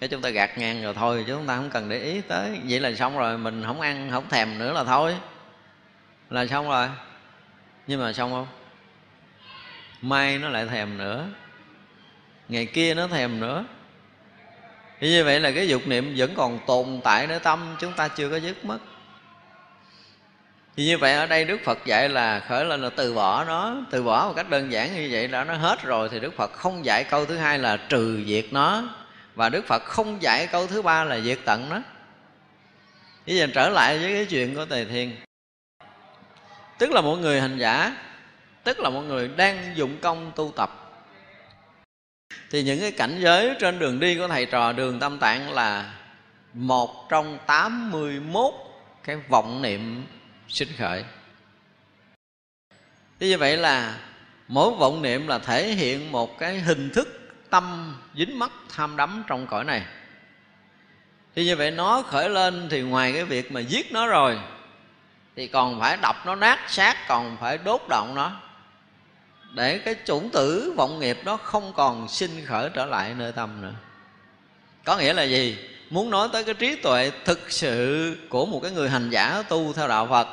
Cái chúng ta gạt ngang rồi thôi, chứ chúng ta không cần để ý tới. Vậy là xong rồi, mình không ăn, không thèm nữa là thôi. Là xong rồi. Nhưng mà xong không? Mai nó lại thèm nữa. Ngày kia nó thèm nữa. Như vậy là cái dục niệm vẫn còn tồn tại nơi tâm, chúng ta chưa có dứt mất thì như vậy ở đây đức phật dạy là khởi lên là từ bỏ nó, từ bỏ một cách đơn giản như vậy đã, nó hết rồi thì đức phật không dạy câu thứ hai là trừ diệt nó. Và đức phật không dạy câu thứ ba là diệt tận nó. Bây giờ trở lại với cái chuyện của tề thiên. Tức là một người hành giả, tức là một người đang dụng công tu tập. Thì những cái cảnh giới trên đường đi của thầy trò đường tâm tạng là một trong 81 cái vọng niệm sinh khởi. Thế như vậy là mỗi vọng niệm là thể hiện một cái hình thức tâm dính mắc tham đắm trong cõi này. Thì như vậy nó khởi lên thì ngoài cái việc mà giết nó rồi, Thì còn phải đập nó nát xác, Còn phải đốt động nó, Để cái chủng tử vọng nghiệp đó không còn sinh khởi trở lại nơi tâm nữa. Có nghĩa là gì? Muốn nói tới cái trí tuệ thực sự của một cái người hành giả tu theo đạo Phật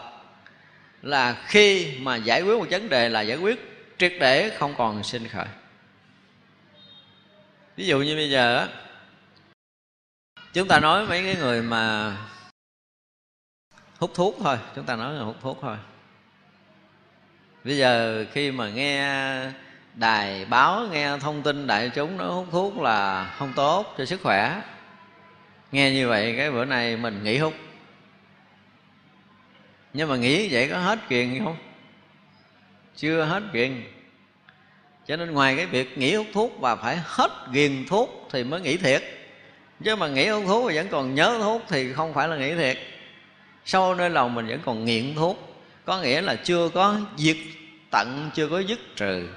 là khi mà giải quyết một vấn đề là giải quyết triệt để không còn sinh khởi. Ví dụ như bây giờ chúng ta nói mấy cái người mà hút thuốc thôi, chúng ta nói là hút thuốc thôi. Bây giờ khi mà nghe đài báo, nghe thông tin đại chúng nó hút thuốc là không tốt cho sức khỏe, nghe như vậy cái bữa nay mình nghỉ hút nhưng mà nghĩ vậy có hết kiền không? Chưa hết kiền. cho nên ngoài cái việc nghĩ hút thuốc và phải hết ghiền thuốc thì mới nghĩ thiệt. Chứ mà nghĩ hút thuốc mà vẫn còn nhớ thuốc thì không phải là nghĩ thiệt. Sâu nơi lòng mình vẫn còn nghiện thuốc. Có nghĩa là chưa có diệt tận, chưa có dứt trừ.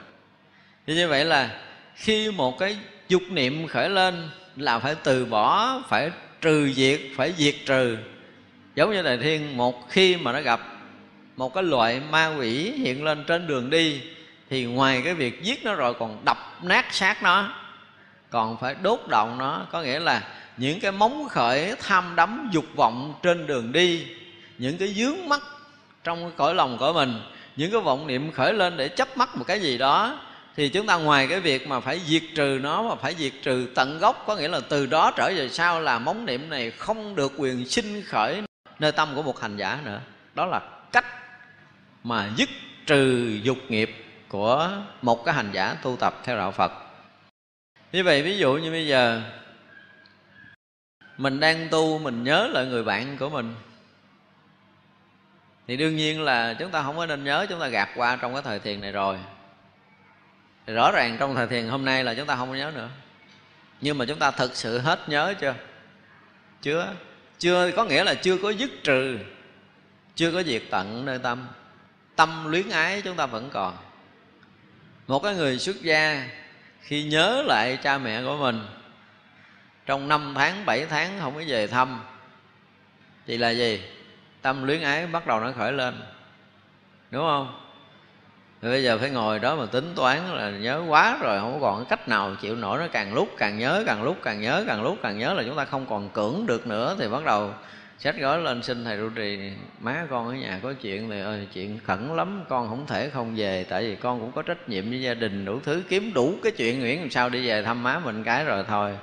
Thì như vậy là khi một cái dục niệm khởi lên là phải từ bỏ, phải trừ diệt, phải diệt trừ giống như đại thiên, một khi mà nó gặp một cái loại ma quỷ hiện lên trên đường đi, thì ngoài cái việc giết nó rồi còn đập nát xác nó, còn phải đốt động nó. Có nghĩa là những cái móng khởi tham đắm dục vọng trên đường đi, những cái dướng mắt trong cái cõi lòng của mình, những cái vọng niệm khởi lên để chấp mắc một cái gì đó, thì chúng ta ngoài cái việc mà phải diệt trừ nó mà phải diệt trừ tận gốc, có nghĩa là từ đó trở về sau là móng niệm này không được quyền sinh khởi nơi tâm của một hành giả nữa. Đó là cách mà dứt trừ dục nghiệp của một cái hành giả tu tập theo đạo Phật. Như vậy, ví dụ như bây giờ, mình đang tu, mình nhớ lại người bạn của mình, thì đương nhiên là chúng ta không có nên nhớ, chúng ta gạt qua trong cái thời thiền này rồi. Thì rõ ràng trong thời thiền hôm nay là chúng ta không có nhớ nữa. Nhưng mà chúng ta thực sự hết nhớ chưa? Chưa chưa, có nghĩa là chưa có dứt trừ, chưa có diệt tận nơi tâm. Tâm luyến ái chúng ta vẫn còn. Một cái người xuất gia, khi nhớ lại cha mẹ của mình, trong năm tháng, bảy tháng không có về thăm, thì là gì? Tâm luyến ái bắt đầu nó khởi lên. Đúng không? Rồi bây giờ phải ngồi đó mà tính toán là nhớ quá rồi, không còn cách nào chịu nổi nó càng lúc càng nhớ, càng lúc càng nhớ, càng lúc càng nhớ là chúng ta không còn cưỡng được nữa. Thì bắt đầu sách gói lên xin thầy trụ trì má con ở nhà có chuyện thì ơi chuyện khẩn lắm, con không thể không về, tại vì con cũng có trách nhiệm với gia đình đủ thứ, kiếm đủ cái chuyện nguyễn làm sao đi về thăm má mình cái rồi thôi.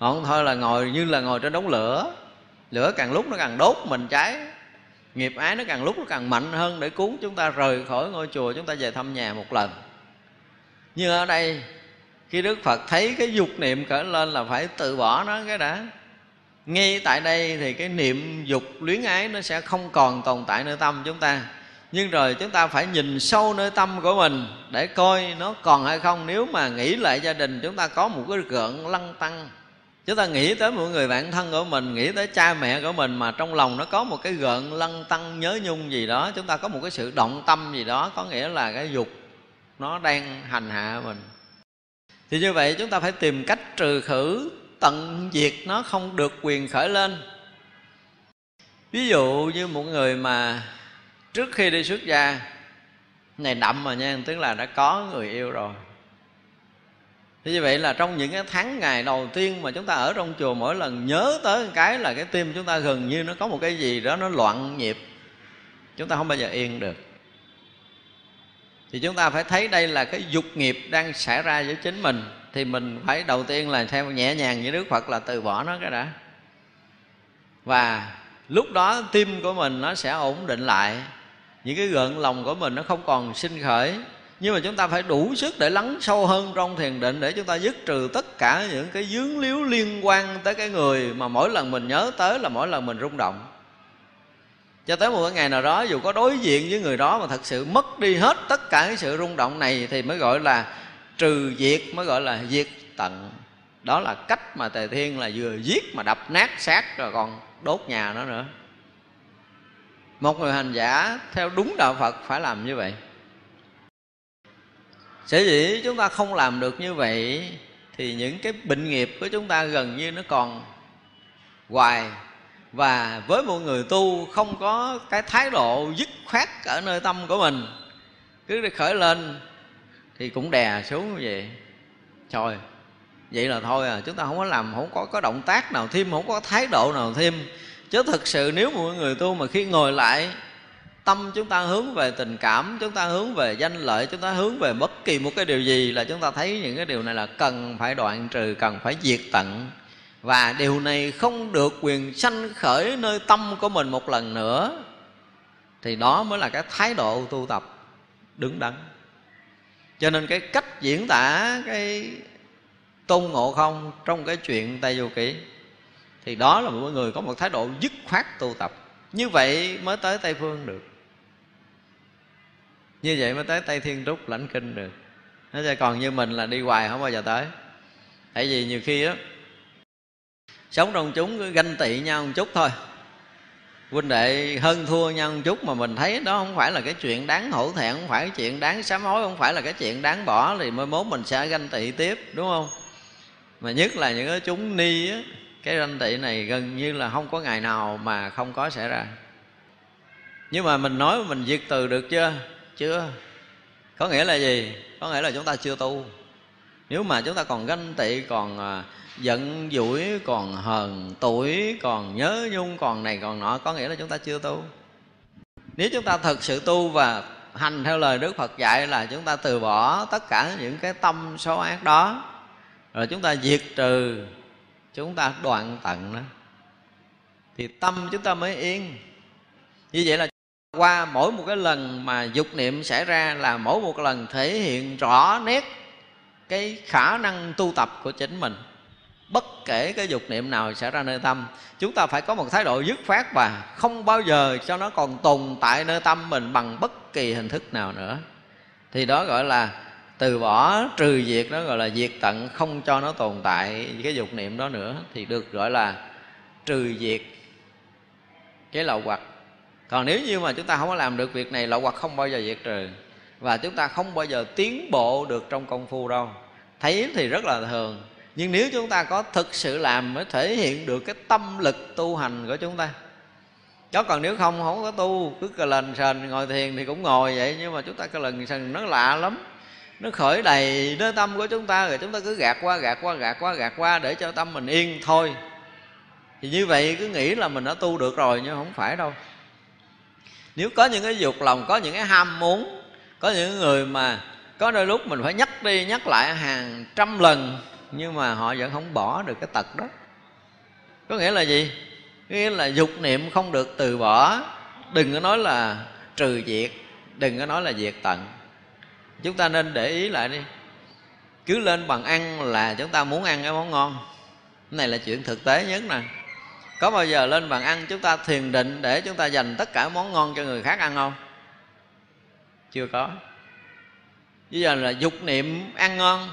Không, thôi là ngồi, như là ngồi trên đống lửa. Lửa càng lúc nó càng đốt mình cháy nghiệp ái nó càng lúc nó càng mạnh hơn để cuốn chúng ta rời khỏi ngôi chùa, chúng ta về thăm nhà một lần. Nhưng ở đây, khi đức phật thấy cái dục niệm khởi lên là phải từ bỏ nó cái đã. Ngay tại đây thì cái niệm dục luyến ái nó sẽ không còn tồn tại nơi tâm chúng ta. Nhưng rồi chúng ta phải nhìn sâu nơi tâm của mình để coi nó còn hay không. Nếu mà nghĩ lại gia đình, chúng ta có một cái gợn lăng tăng chúng ta nghĩ tới một người bạn thân của mình, nghĩ tới cha mẹ của mình mà trong lòng nó có một cái gợn lăng tăng nhớ nhung gì đó, chúng ta có một cái sự động tâm gì đó, có nghĩa là cái dục nó đang hành hạ mình. Thì như vậy chúng ta phải tìm cách trừ khử tận diệt nó không được quyền khởi lên. Ví dụ như một người mà trước khi đi xuất gia, này đậm mà nha, tức là đã có người yêu rồi thế như vậy là trong những cái tháng ngày đầu tiên mà chúng ta ở trong chùa, mỗi lần nhớ tới một cái là cái tim chúng ta gần như nó có một cái gì đó nó loạn nhịp. Chúng ta không bao giờ yên được. Thì chúng ta phải thấy đây là cái dục nghiệp đang xảy ra với chính mình. Thì mình phải đầu tiên là theo nhẹ nhàng như đức phật là từ bỏ nó cái đã. Và lúc đó tim của mình nó sẽ ổn định lại. Những cái gợn lòng của mình nó không còn sinh khởi nhưng mà chúng ta phải đủ sức để lắng sâu hơn trong thiền định để chúng ta dứt trừ tất cả những cái dướng líu liên quan tới cái người mà mỗi lần mình nhớ tới là mỗi lần mình rung động. Cho tới một cái ngày nào đó, dù có đối diện với người đó mà thật sự mất đi hết tất cả cái sự rung động này thì mới gọi là trừ diệt, mới gọi là diệt tận. Đó là cách mà tề thiên là vừa giết mà đập nát xác rồi còn đốt nhà nó nữa. Một người hành giả theo đúng đạo phật phải làm như vậy sở dĩ chúng ta không làm được như vậy thì những cái bệnh nghiệp của chúng ta gần như nó còn hoài. Và với một người tu không có cái thái độ dứt khoát ở nơi tâm của mình, cứ để khởi lên thì cũng đè xuống như vậy. Trời, vậy là thôi à chúng ta không có làm, không có có động tác nào thêm, không có thái độ nào thêm. Chứ thực sự nếu một người tu mà khi ngồi lại tâm chúng ta hướng về tình cảm, chúng ta hướng về danh lợi, chúng ta hướng về bất kỳ một cái điều gì là chúng ta thấy những cái điều này là cần phải đoạn trừ, cần phải diệt tận. Và điều này không được quyền sanh khởi nơi tâm của mình một lần nữa, thì đó mới là cái thái độ tu tập đứng đắn. Cho nên cái cách diễn tả cái tôn ngộ không trong cái chuyện tây du ký, thì đó là mọi người có một thái độ dứt khoát tu tập. Như vậy mới tới tây phương được như vậy mới tới tây thiên trúc lãnh kinh được. Nó còn như mình là đi hoài không bao giờ tới. Tại vì nhiều khi á, sống trong chúng cứ ganh tị nhau một chút thôi. Huynh đệ hơn thua nhau một chút mà mình thấy đó không phải là cái chuyện đáng hổ thẹn, không phải cái chuyện đáng sám hối, không phải là cái chuyện đáng bỏ thì mới mốt mình sẽ ganh tị tiếp, đúng không? Mà nhất là những cái chúng ni á, cái ganh tị này gần như là không có ngày nào mà không có xảy ra. Nhưng mà mình nói mình diệt từ được chưa? Chưa? Có nghĩa là gì? Có nghĩa là chúng ta chưa tu. Nếu mà chúng ta còn ganh tị, còn à, giận dỗi còn hờn tuổi, còn nhớ nhung, còn này, còn nọ, có nghĩa là chúng ta chưa tu. Nếu chúng ta thật sự tu và hành theo lời đức phật dạy là chúng ta từ bỏ tất cả những cái tâm xấu ác đó, rồi chúng ta diệt trừ, chúng ta đoạn tận đó, thì tâm chúng ta mới yên. Như vậy là qua mỗi một cái lần mà dục niệm xảy ra là mỗi một lần thể hiện rõ nét cái khả năng tu tập của chính mình. Bất kể cái dục niệm nào xảy ra nơi tâm, chúng ta phải có một thái độ dứt khoát và không bao giờ cho nó còn tồn tại nơi tâm mình bằng bất kỳ hình thức nào nữa. Thì đó gọi là từ bỏ, trừ diệt đó gọi là diệt tận, không cho nó tồn tại cái dục niệm đó nữa, thì được gọi là trừ diệt cái lậu hoặc còn nếu như mà chúng ta không có làm được việc này, lậu hoặc không bao giờ diệt trừ. Và chúng ta không bao giờ tiến bộ được trong công phu đâu. Thấy thì rất là thường. Nhưng nếu chúng ta có thực sự làm mới thể hiện được cái tâm lực tu hành của chúng ta. Đó, còn nếu không không có tu, cứ cờ lần sền ngồi thiền thì cũng ngồi vậy. Nhưng mà chúng ta cờ lần sền nó lạ lắm. Nó khởi đầy nơi tâm của chúng ta rồi chúng ta cứ gạt qua gạt qua gạt qua gạt qua để cho tâm mình yên thôi. Thì như vậy cứ nghĩ là mình đã tu được rồi nhưng không phải đâu nếu có những cái dục lòng, có những cái ham muốn, có những người mà có đôi lúc mình phải nhắc đi nhắc lại hàng trăm lần, nhưng mà họ vẫn không bỏ được cái tật đó. Có nghĩa là gì? Nghĩa là dục niệm không được từ bỏ. Đừng có nói là trừ diệt, đừng có nói là diệt tận. Chúng ta nên để ý lại đi. Cứ lên bằng ăn là chúng ta muốn ăn cái món ngon. Cái này là chuyện thực tế nhất nè có bao giờ lên bàn ăn chúng ta thiền định để chúng ta dành tất cả món ngon cho người khác ăn không? Chưa có. Bây giờ là dục niệm ăn ngon,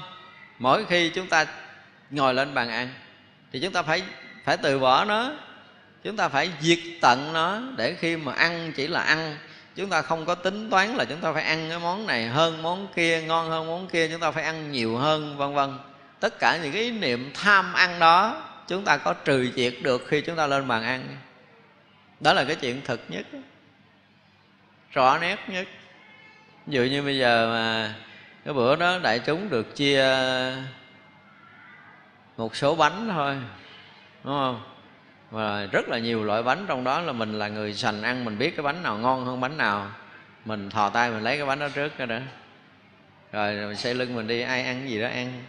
mỗi khi chúng ta ngồi lên bàn ăn, thì chúng ta phải phải từ bỏ nó. Chúng ta phải diệt tận nó để khi mà ăn chỉ là ăn. Chúng ta không có tính toán là chúng ta phải ăn cái món này hơn, món kia ngon hơn, món kia chúng ta phải ăn nhiều hơn, vân vân. Tất cả những cái ý niệm tham ăn đó chúng ta có trừ diệt được khi chúng ta lên bàn ăn. Đó là cái chuyện thực nhất. Rõ nét nhất. Ví dụ như bây giờ mà cái bữa đó đại chúng được chia một số bánh thôi, đúng không? Và rất là nhiều loại bánh, trong đó là mình là người sành ăn, mình biết cái bánh nào ngon hơn bánh nào. Mình thò tay mình lấy cái bánh đó trước cái đó. Rồi mình xây lưng mình đi, ai ăn gì đó ăn.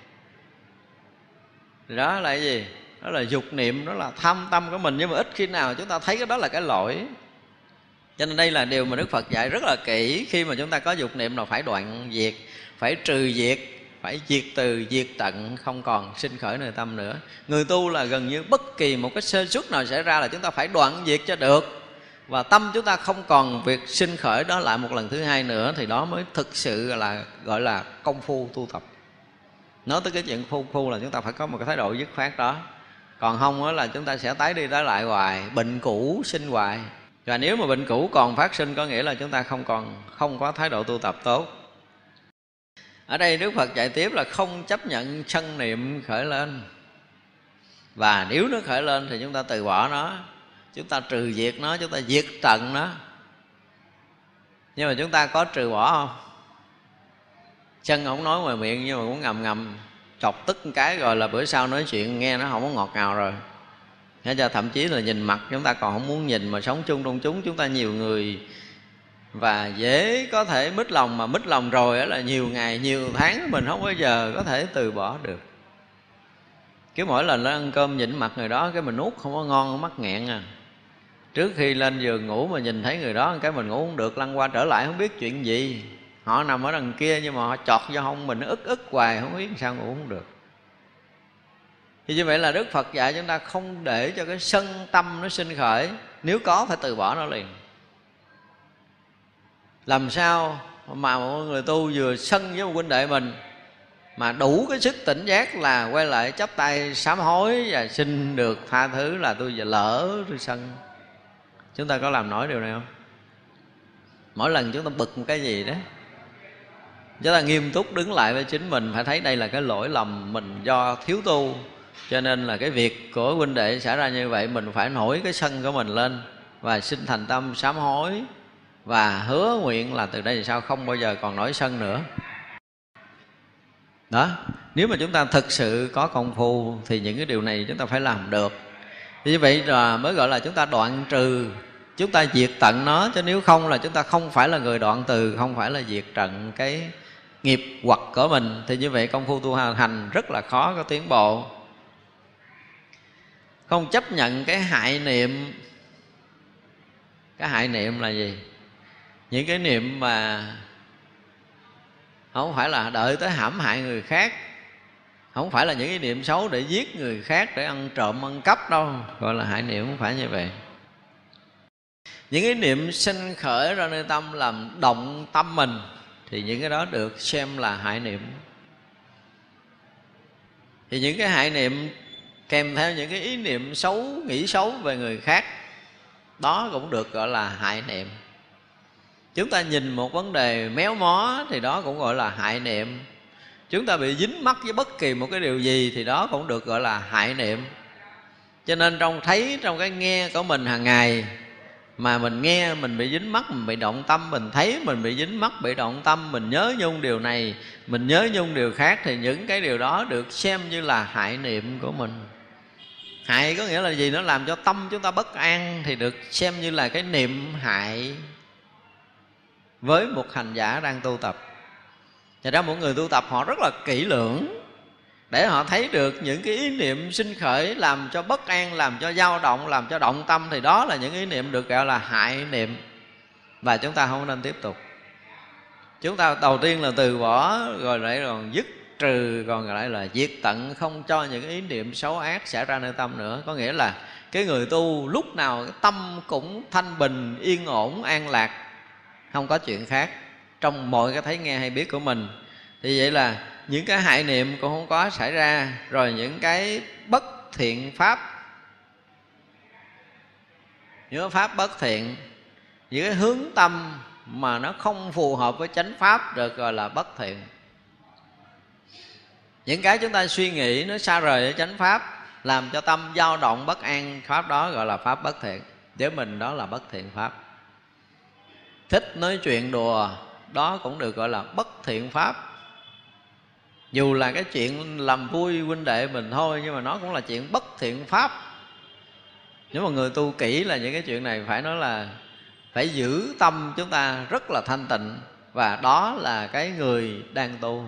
Đó là cái gì? Đó là dục niệm, đó là tham tâm của mình. Nhưng mà ít khi nào chúng ta thấy cái đó là cái lỗi. Cho nên đây là điều mà đức phật dạy rất là kỹ. Khi mà chúng ta có dục niệm là phải đoạn diệt, phải trừ diệt, phải diệt từ, diệt tận, không còn sinh khởi nơi tâm nữa. Người tu là gần như bất kỳ một cái sơ suất nào xảy ra là chúng ta phải đoạn diệt cho được. Và tâm chúng ta không còn việc sinh khởi đó lại một lần thứ hai nữa, thì đó mới thực sự là, gọi là công phu tu tập. Nói tới cái chuyện phu phu là chúng ta phải có một cái thái độ dứt khoát đó còn không đó là chúng ta sẽ tái đi tái lại hoài, bệnh cũ sinh hoài. Và nếu mà bệnh cũ còn phát sinh có nghĩa là chúng ta không còn, không có thái độ tu tập tốt. Ở đây đức phật dạy tiếp là không chấp nhận sân niệm khởi lên. Và nếu nó khởi lên thì chúng ta từ bỏ nó, chúng ta trừ diệt nó, chúng ta diệt trần nó. Nhưng mà chúng ta có trừ bỏ không? Chân không nói ngoài miệng nhưng mà cũng ngầm ngầm chọc tức một cái rồi là bữa sau nói chuyện, nghe nó không có ngọt ngào rồi. Thế cho thậm chí là nhìn mặt chúng ta còn không muốn nhìn mà sống chung trong chúng chúng ta nhiều người và dễ có thể mít lòng mà mít lòng rồi là nhiều ngày, nhiều tháng mình không bao giờ có thể từ bỏ được. Cứ mỗi lần nó ăn cơm nhìn mặt người đó, cái mình nuốt không có ngon mắc nghẹn à. Trước khi lên giường ngủ mà nhìn thấy người đó, cái mình ngủ không được, lăn qua trở lại không biết chuyện gì họ nằm ở đằng kia nhưng mà họ chọt vô hông mình ức ức hoài, không biết sao ngủ không được. Thì như vậy là đức phật dạy chúng ta không để cho cái sân tâm nó sinh khởi. Nếu có phải từ bỏ nó liền. Làm sao mà một người tu vừa sân với một huynh đệ mình mà đủ cái sức tỉnh giác là quay lại chắp tay sám hối và xin được tha thứ là tôi giờ lỡ tôi sân. Chúng ta có làm nổi điều này không? Mỗi lần chúng ta bực một cái gì đó chúng ta nghiêm túc đứng lại với chính mình, phải thấy đây là cái lỗi lầm mình do thiếu tu. Cho nên là cái việc của huynh đệ xảy ra như vậy, mình phải nổi cái sân của mình lên và xin thành tâm sám hối và hứa nguyện là từ đây thì sao không bao giờ còn nổi sân nữa. Đó, nếu mà chúng ta thực sự có công phu thì những cái điều này chúng ta phải làm được. Như vậy là mới gọi là chúng ta đoạn trừ, chúng ta diệt tận nó, chứ nếu không là chúng ta không phải là người đoạn từ, không phải là diệt trận cái nghiệp hoặc của mình, thì như vậy công phu tu hành rất là khó, có tiến bộ. Không chấp nhận cái hại niệm. Cái hại niệm là gì? Những cái niệm mà không phải là đợi tới hãm hại người khác, không phải là những cái niệm xấu để giết người khác, để ăn trộm, ăn cắp đâu, gọi là hại niệm, không phải như vậy. Những cái niệm sinh khởi ra nơi tâm làm động tâm mình thì những cái đó được xem là hại niệm. Thì những cái hại niệm kèm theo những cái ý niệm xấu, nghĩ xấu về người khác, đó cũng được gọi là hại niệm. Chúng ta nhìn một vấn đề méo mó thì đó cũng gọi là hại niệm. Chúng ta bị dính mắc với bất kỳ một cái điều gì thì đó cũng được gọi là hại niệm. Cho nên trong thấy trong cái nghe của mình hàng ngày mà mình nghe, mình bị dính mắc mình bị động tâm, mình thấy mình bị dính mắc bị động tâm, mình nhớ nhung điều này, mình nhớ nhung điều khác thì những cái điều đó được xem như là hại niệm của mình. Hại có nghĩa là gì? Nó làm cho tâm chúng ta bất an thì được xem như là cái niệm hại với một hành giả đang tu tập. Và ra mỗi người tu tập họ rất là kỹ lưỡng. Để họ thấy được những cái ý niệm sinh khởi Làm cho bất an, làm cho dao động, làm cho động tâm Thì đó là những ý niệm được gọi là hại niệm. Và chúng ta không nên tiếp tục. Chúng ta đầu tiên là từ bỏ Rồi lại còn dứt trừ Còn lại là diệt tận Không cho những ý niệm xấu ác xảy ra nơi tâm nữa. Có nghĩa là cái người tu lúc nào tâm cũng thanh bình yên ổn an lạc không có chuyện khác. Trong mọi cái thấy nghe hay biết của mình. Thì vậy là những cái hại niệm cũng không có xảy ra. Rồi những cái bất thiện pháp. Những cái pháp bất thiện, những cái hướng tâm mà nó không phù hợp với chánh pháp được gọi là bất thiện. Những cái chúng ta suy nghĩ nó xa rời với chánh pháp, làm cho tâm dao động bất an, pháp đó gọi là pháp bất thiện. Với mình đó là bất thiện pháp. Thích nói chuyện đùa, đó cũng được gọi là bất thiện pháp dù là cái chuyện làm vui huynh đệ mình thôi, nhưng mà nó cũng là chuyện bất thiện pháp. Nếu mà người tu kỹ là những cái chuyện này phải nói là phải giữ tâm chúng ta rất là thanh tịnh, và đó là cái người đang tu.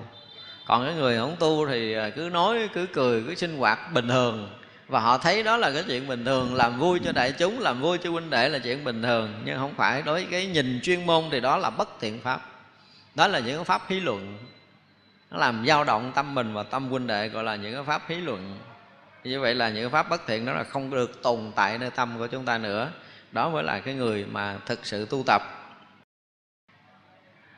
Còn cái người không tu thì à, cứ nói, cứ cười, cứ sinh hoạt bình thường. Và họ thấy đó là cái chuyện bình thường, làm vui cho đại chúng, làm vui cho huynh đệ là chuyện bình thường. Nhưng không phải đối với cái nhìn chuyên môn thì đó là bất thiện pháp. Đó là những pháp hí luận nó làm dao động tâm mình và tâm huynh đệ, gọi là những cái pháp hí luận. Như vậy là những cái pháp bất thiện đó là không được tồn tại nơi tâm của chúng ta nữa. Đó mới là cái người mà thực sự tu tập.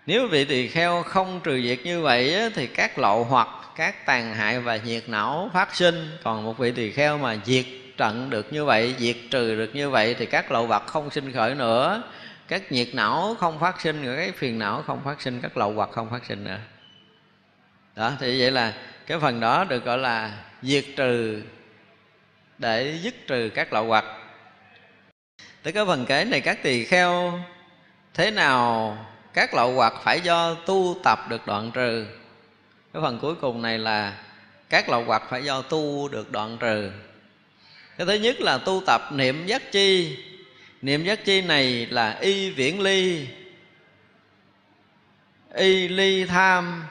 Nếu vị tỳ kheo không trừ diệt như vậy thì các lộ hoặc, các tàn hại và nhiệt não phát sinh. Còn một vị tỳ kheo mà diệt trận được như vậy, diệt trừ được như vậy thì các lậu vật không sinh khởi nữa. Các nhiệt não không phát sinh rồi cái phiền não không phát sinh, các lậu vật không phát sinh nữa đó, thì vậy là cái phần đó được gọi là diệt trừ, để dứt trừ các lậu hoặc. Tới cái phần kế này các tỳ kheo, thế nào các lậu hoặc phải do tu tập được đoạn trừ? Cái phần cuối cùng này là các lậu hoặc phải do tu được đoạn trừ. Cái thứ nhất là tu tập niệm giác chi. Niệm giác chi này là y viễn ly, y ly tham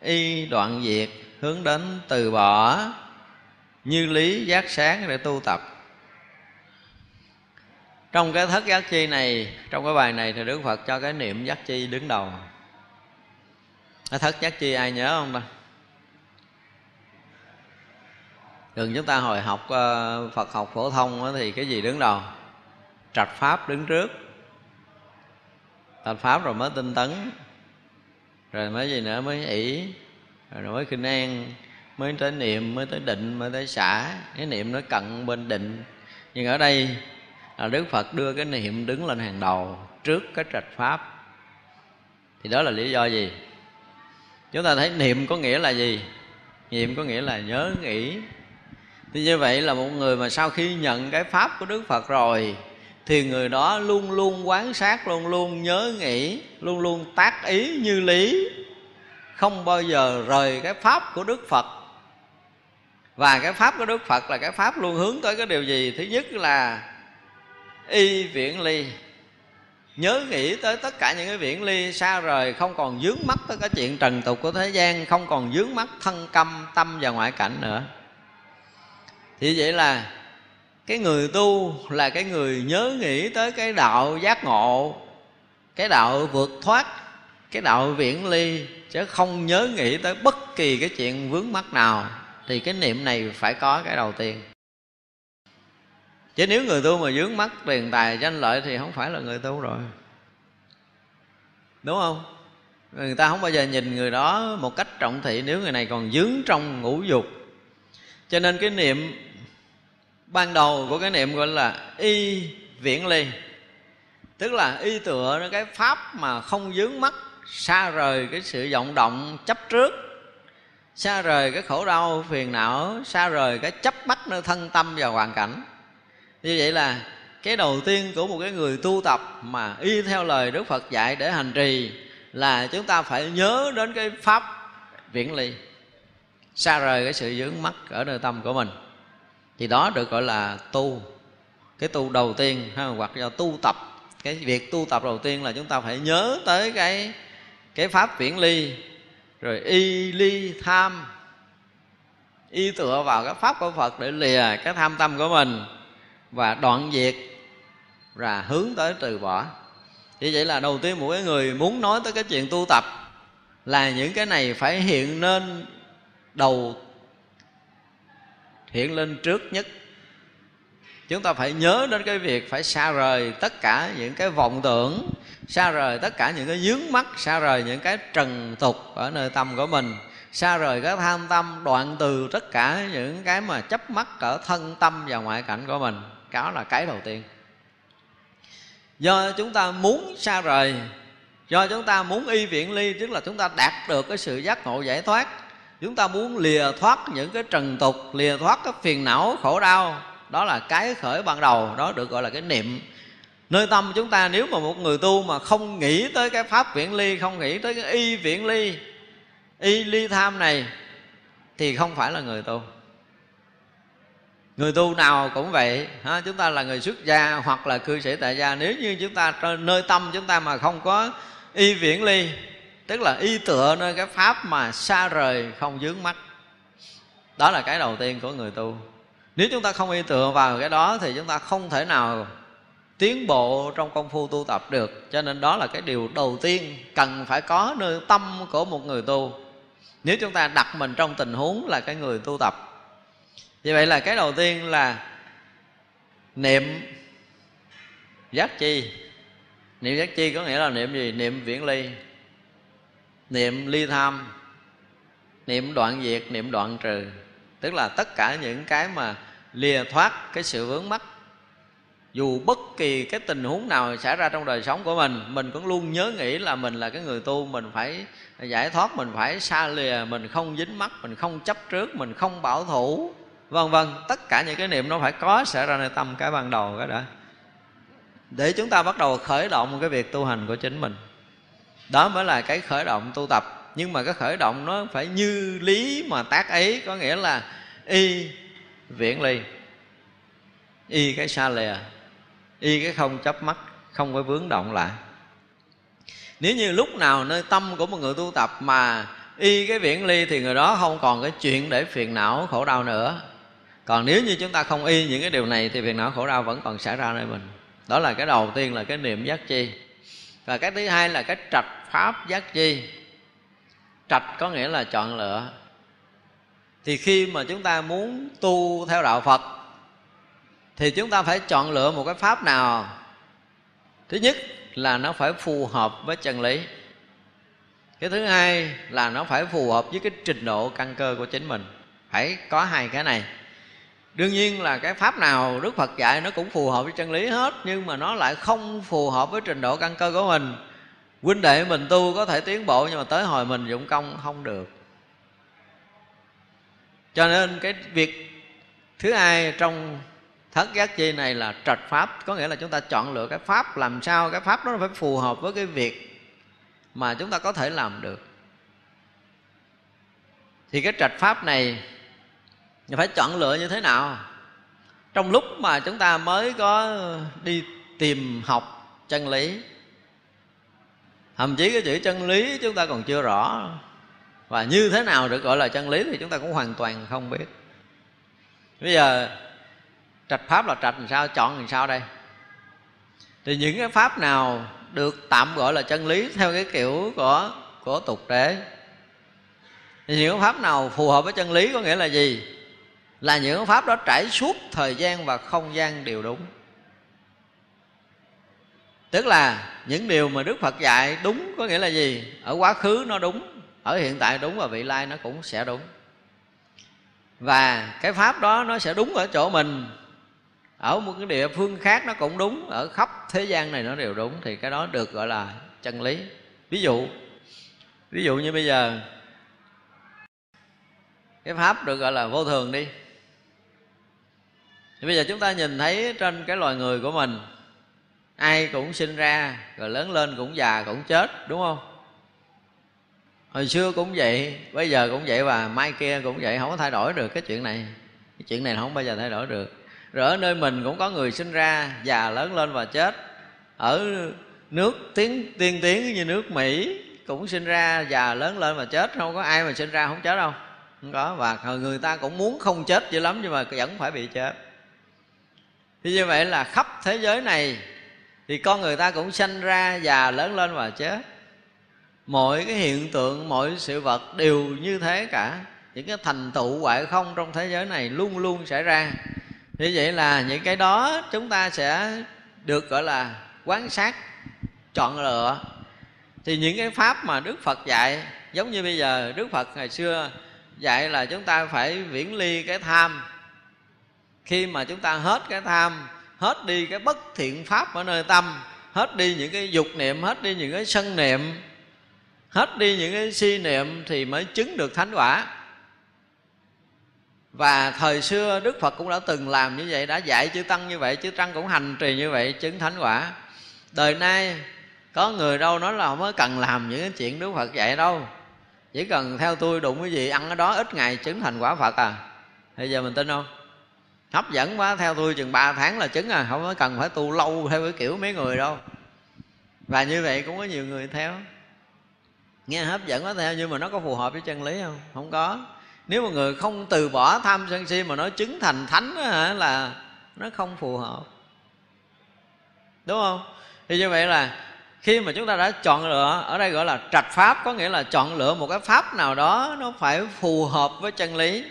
y đoạn diệt hướng đến từ bỏ như lý giác sáng để tu tập. Trong cái thất giác chi này, trong cái bài này thì đức phật cho cái niệm giác chi đứng đầu. Cái thất giác chi ai nhớ không ta? Thường chúng ta hồi học ờ, Phật học phổ thông thì cái gì đứng đầu? Trạch Pháp đứng trước. Trạch Pháp rồi mới tinh tấn. Rồi mới gì nữa mới ỷ. Rồi mới khinh an Mới tới niệm, mới tới định, mới tới xả. Cái niệm nó cận bên định. Nhưng ở đây là đức phật đưa cái niệm đứng lên hàng đầu trước cái trạch pháp. Thì đó là lý do gì? Chúng ta thấy niệm có nghĩa là gì? Niệm có nghĩa là nhớ nghĩ. Thì như vậy là một người mà sau khi nhận cái pháp của đức phật rồi thì người đó luôn luôn quán sát, luôn luôn nhớ nghĩ, luôn luôn tác ý như lý. Không bao giờ rời cái pháp của đức phật. Và cái pháp của đức phật là cái pháp luôn hướng tới cái điều gì? Thứ nhất là y viễn ly. Nhớ nghĩ tới tất cả những cái viễn ly xa rời, không còn dướng mắt tới cái chuyện trần tục của thế gian, không còn dướng mắt thân câm, tâm và ngoại cảnh nữa. Thì vậy là cái người tu là cái người nhớ nghĩ tới cái đạo giác ngộ, cái đạo vượt thoát, cái đạo viễn ly, chứ không nhớ nghĩ tới bất kỳ cái chuyện vướng mắc nào, thì cái niệm này phải có cái đầu tiên. Chứ nếu người tu mà dướng mắt tiền tài danh lợi thì không phải là người tu rồi. Đúng không? Người ta không bao giờ nhìn người đó một cách trọng thị nếu người này còn dướng trong ngũ dục. Cho nên cái niệm ban đầu của cái niệm gọi là y viễn ly. Tức là y tựa nó cái pháp mà không dướng mắt, xa rời cái sự vọng động chấp trước, xa rời cái khổ đau phiền não, xa rời cái chấp bắt nơi thân tâm và hoàn cảnh. Như vậy là cái đầu tiên của một cái người tu tập mà y theo lời đức phật dạy để hành trì là chúng ta phải nhớ đến cái pháp viễn ly, xa rời cái sự dướng mắt ở nơi tâm của mình thì đó được gọi là tu. Cái tu đầu tiên ha, hoặc là tu tập. Cái việc tu tập đầu tiên là chúng ta phải nhớ tới cái cái pháp viễn ly rồi y ly tham. Y tựa vào cái pháp của phật để lìa cái tham tâm của mình và đoạn diệt và hướng tới từ bỏ. Như vậy là đầu tiên một cái người muốn nói tới cái chuyện tu tập là những cái này phải hiện lên đầu hiện lên trước nhất. Chúng ta phải nhớ đến cái việc phải xa rời tất cả những cái vọng tưởng, xa rời tất cả những cái dướng mắt, xa rời những cái trần tục ở nơi tâm của mình, xa rời cái tham tâm đoạn từ tất cả những cái mà chấp mắt ở thân tâm và ngoại cảnh của mình. Đó là cái đầu tiên. Do chúng ta muốn xa rời, do chúng ta muốn y viện ly, tức là chúng ta đạt được cái sự giác ngộ giải thoát chúng ta muốn lìa thoát những cái trần tục lìa thoát cái phiền não khổ đau đó là cái khởi ban đầu đó được gọi là cái niệm. Nơi tâm chúng ta nếu mà một người tu mà không nghĩ tới cái pháp viễn ly không nghĩ tới cái y viễn ly y ly tham này thì không phải là người tu. Người tu nào cũng vậy ha, chúng ta là người xuất gia hoặc là cư sĩ tại gia. Nếu như chúng ta nơi tâm chúng ta mà không có y viễn ly tức là y tựa nơi cái pháp mà xa rời, không dướng mắt. Đó là cái đầu tiên của người tu. Nếu chúng ta không y tựa vào cái đó, thì chúng ta không thể nào tiến bộ trong công phu tu tập được. Cho nên đó là cái điều đầu tiên cần phải có nơi tâm của một người tu. Nếu chúng ta đặt mình trong tình huống là cái người tu tập. Như vậy là cái đầu tiên là niệm giác chi. Niệm giác chi có nghĩa là niệm gì? Niệm viễn ly niệm ly tham, niệm đoạn diệt, niệm đoạn trừ. Tức là tất cả những cái mà lìa thoát cái sự vướng mắc. Dù bất kỳ cái tình huống nào xảy ra trong đời sống của mình mình cũng luôn nhớ nghĩ là mình là cái người tu, mình phải giải thoát, mình phải xa lìa, mình không dính mắc, mình không chấp trước, mình không bảo thủ, vân vân. Tất cả những cái niệm nó phải có xảy ra nơi tâm cái ban đầu cái đã. Để chúng ta bắt đầu khởi động cái việc tu hành của chính mình đó mới là cái khởi động tu tập. Nhưng mà cái khởi động nó phải như lý mà tác ấy có nghĩa là y viễn ly. Y cái xa lìa, y cái không chấp mắt, không có vướng động lại. Nếu như lúc nào nơi tâm của một người tu tập mà y cái viễn ly thì người đó không còn cái chuyện để phiền não, khổ đau nữa. Còn nếu như chúng ta không y những cái điều này thì phiền não, khổ đau vẫn còn xảy ra nơi mình. Đó là cái đầu tiên là cái niệm giác chi và cái thứ hai là cái trạch pháp giác chi. Trạch có nghĩa là chọn lựa. Thì khi mà chúng ta muốn tu theo đạo phật, thì chúng ta phải chọn lựa một cái pháp nào? Thứ nhất là nó phải phù hợp với chân lý. Cái thứ hai là nó phải phù hợp với cái trình độ căn cơ của chính mình. Phải có hai cái này đương nhiên là cái pháp nào đức phật dạy nó cũng phù hợp với chân lý hết, nhưng mà nó lại không phù hợp với trình độ căn cơ của mình. Huynh đệ mình tu có thể tiến bộ, nhưng mà tới hồi mình dụng công không được. Cho nên cái việc thứ hai trong thất giác chi này là trạch pháp. Có nghĩa là chúng ta chọn lựa cái pháp, làm sao cái pháp đó nó phải phù hợp với cái việc mà chúng ta có thể làm được. Thì cái trạch pháp này phải chọn lựa như thế nào? Trong lúc mà chúng ta mới có đi tìm học chân lý, thậm chí cái chữ chân lý chúng ta còn chưa rõ, và như thế nào được gọi là chân lý thì chúng ta cũng hoàn toàn không biết. Bây giờ, trạch pháp là trạch làm sao, chọn làm sao đây? Thì những cái pháp nào được tạm gọi là chân lý theo cái kiểu của của tục đế thì những pháp nào phù hợp với chân lý có nghĩa là gì? Là những pháp đó trải suốt thời gian và không gian đều đúng. Tức là những điều mà đức phật dạy đúng có nghĩa là gì? Ở quá khứ nó đúng, ở hiện tại đúng và vị lai nó cũng sẽ đúng. Và cái pháp đó nó sẽ đúng ở chỗ mình. Ở một cái địa phương khác nó cũng đúng, ở khắp thế gian này nó đều đúng, thì cái đó được gọi là chân lý. Ví dụ ví dụ như bây giờ, cái pháp được gọi là vô thường đi thì bây giờ chúng ta nhìn thấy trên cái loài người của mình, ai cũng sinh ra, rồi lớn lên cũng già cũng chết, đúng không? Hồi xưa cũng vậy, bây giờ cũng vậy và mai kia cũng vậy, không có thay đổi được cái chuyện này. Cái chuyện này không bao giờ thay đổi được. Rồi ở nơi mình cũng có người sinh ra, già, lớn lên và chết. Ở nước tiến tiên tiến như nước mỹ cũng sinh ra, già, lớn lên và chết. Không có ai mà sinh ra không chết đâu. Không có. Và người ta cũng muốn không chết dữ lắm nhưng mà vẫn phải bị chết thì như vậy là khắp thế giới này thì con người ta cũng sanh ra già lớn lên và chết. Mọi cái hiện tượng, mọi sự vật đều như thế cả. Những cái thành tựu hoại không trong thế giới này luôn luôn xảy ra. Như vậy là những cái đó chúng ta sẽ được, gọi là quán sát, chọn lựa. Thì những cái pháp mà đức phật dạy, giống như bây giờ đức phật ngày xưa dạy là chúng ta phải viễn ly cái tham khi mà chúng ta hết cái tham, hết đi cái bất thiện pháp ở nơi tâm, hết đi những cái dục niệm, hết đi những cái sân niệm, hết đi những cái si niệm thì mới chứng được thánh quả. Và thời xưa đức phật cũng đã từng làm như vậy, đã dạy chư tăng như vậy, chư tăng cũng hành trì như vậy, chứng thánh quả. Đời nay, có người đâu nói là không có cần làm những cái chuyện đức phật dạy đâu. Chỉ cần theo tôi đụng cái gì, ăn cái đó, ít ngày chứng thành quả phật à. Bây giờ mình tin không? Hấp dẫn quá theo tôi chừng 3 tháng là chứng à không có cần phải tu lâu theo cái kiểu mấy người đâu. Và như vậy cũng có nhiều người theo. Nghe hấp dẫn quá theo nhưng mà nó có phù hợp với chân lý không? Không có. Nếu mà người không từ bỏ tham sân si mà nó chứng thành thánh đó, hả, là nó không phù hợp. Đúng không? Thì như vậy là khi mà chúng ta đã chọn lựa ở đây gọi là trạch pháp có nghĩa là chọn lựa một cái pháp nào đó nó phải phù hợp với chân lý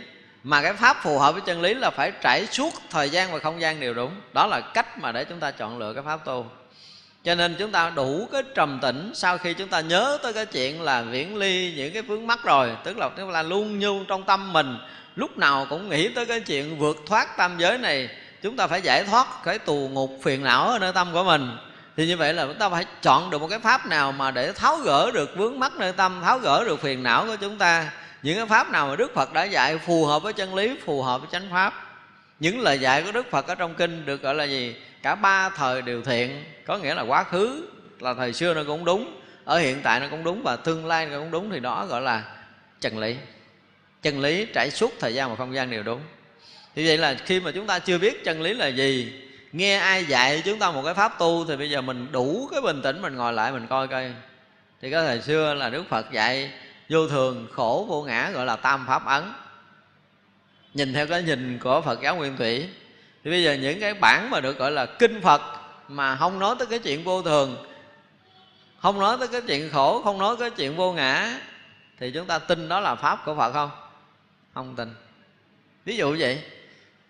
mà cái pháp phù hợp với chân lý là phải trải suốt thời gian và không gian đều đúng. Đó là cách mà để chúng ta chọn lựa cái pháp tu. Cho nên chúng ta đủ cái trầm tĩnh sau khi chúng ta nhớ tới cái chuyện là viễn ly những cái vướng mắc rồi. Tức là chúng ta luôn như trong tâm mình. Lúc nào cũng nghĩ tới cái chuyện vượt thoát tam giới này, chúng ta phải giải thoát cái tù ngục phiền não ở nơi tâm của mình. Thì như vậy là chúng ta phải chọn được một cái pháp nào mà để tháo gỡ được vướng mắc nơi tâm, tháo gỡ được phiền não của chúng ta những cái pháp nào mà đức phật đã dạy phù hợp với chân lý, phù hợp với chánh pháp. Những lời dạy của đức phật ở trong kinh được gọi là gì? Cả ba thời đều thiện, có nghĩa là quá khứ là thời xưa nó cũng đúng, ở hiện tại nó cũng đúng và tương lai nó cũng đúng thì đó gọi là chân lý. Chân lý trải suốt thời gian và không gian đều đúng. Thì vậy là khi mà chúng ta chưa biết chân lý là gì, nghe ai dạy chúng ta một cái pháp tu thì bây giờ mình đủ cái bình tĩnh mình ngồi lại mình coi coi. Thì cái thời xưa là đức phật dạy vô thường khổ vô ngã gọi là tam pháp ấn. Nhìn theo cái nhìn của phật giáo nguyên thủy, thì bây giờ những cái bản mà được gọi là kinh phật mà không nói tới cái chuyện vô thường, không nói tới cái chuyện khổ, không nói cái chuyện vô ngã, thì chúng ta tin đó là pháp của phật không? Không tin. Ví dụ vậy.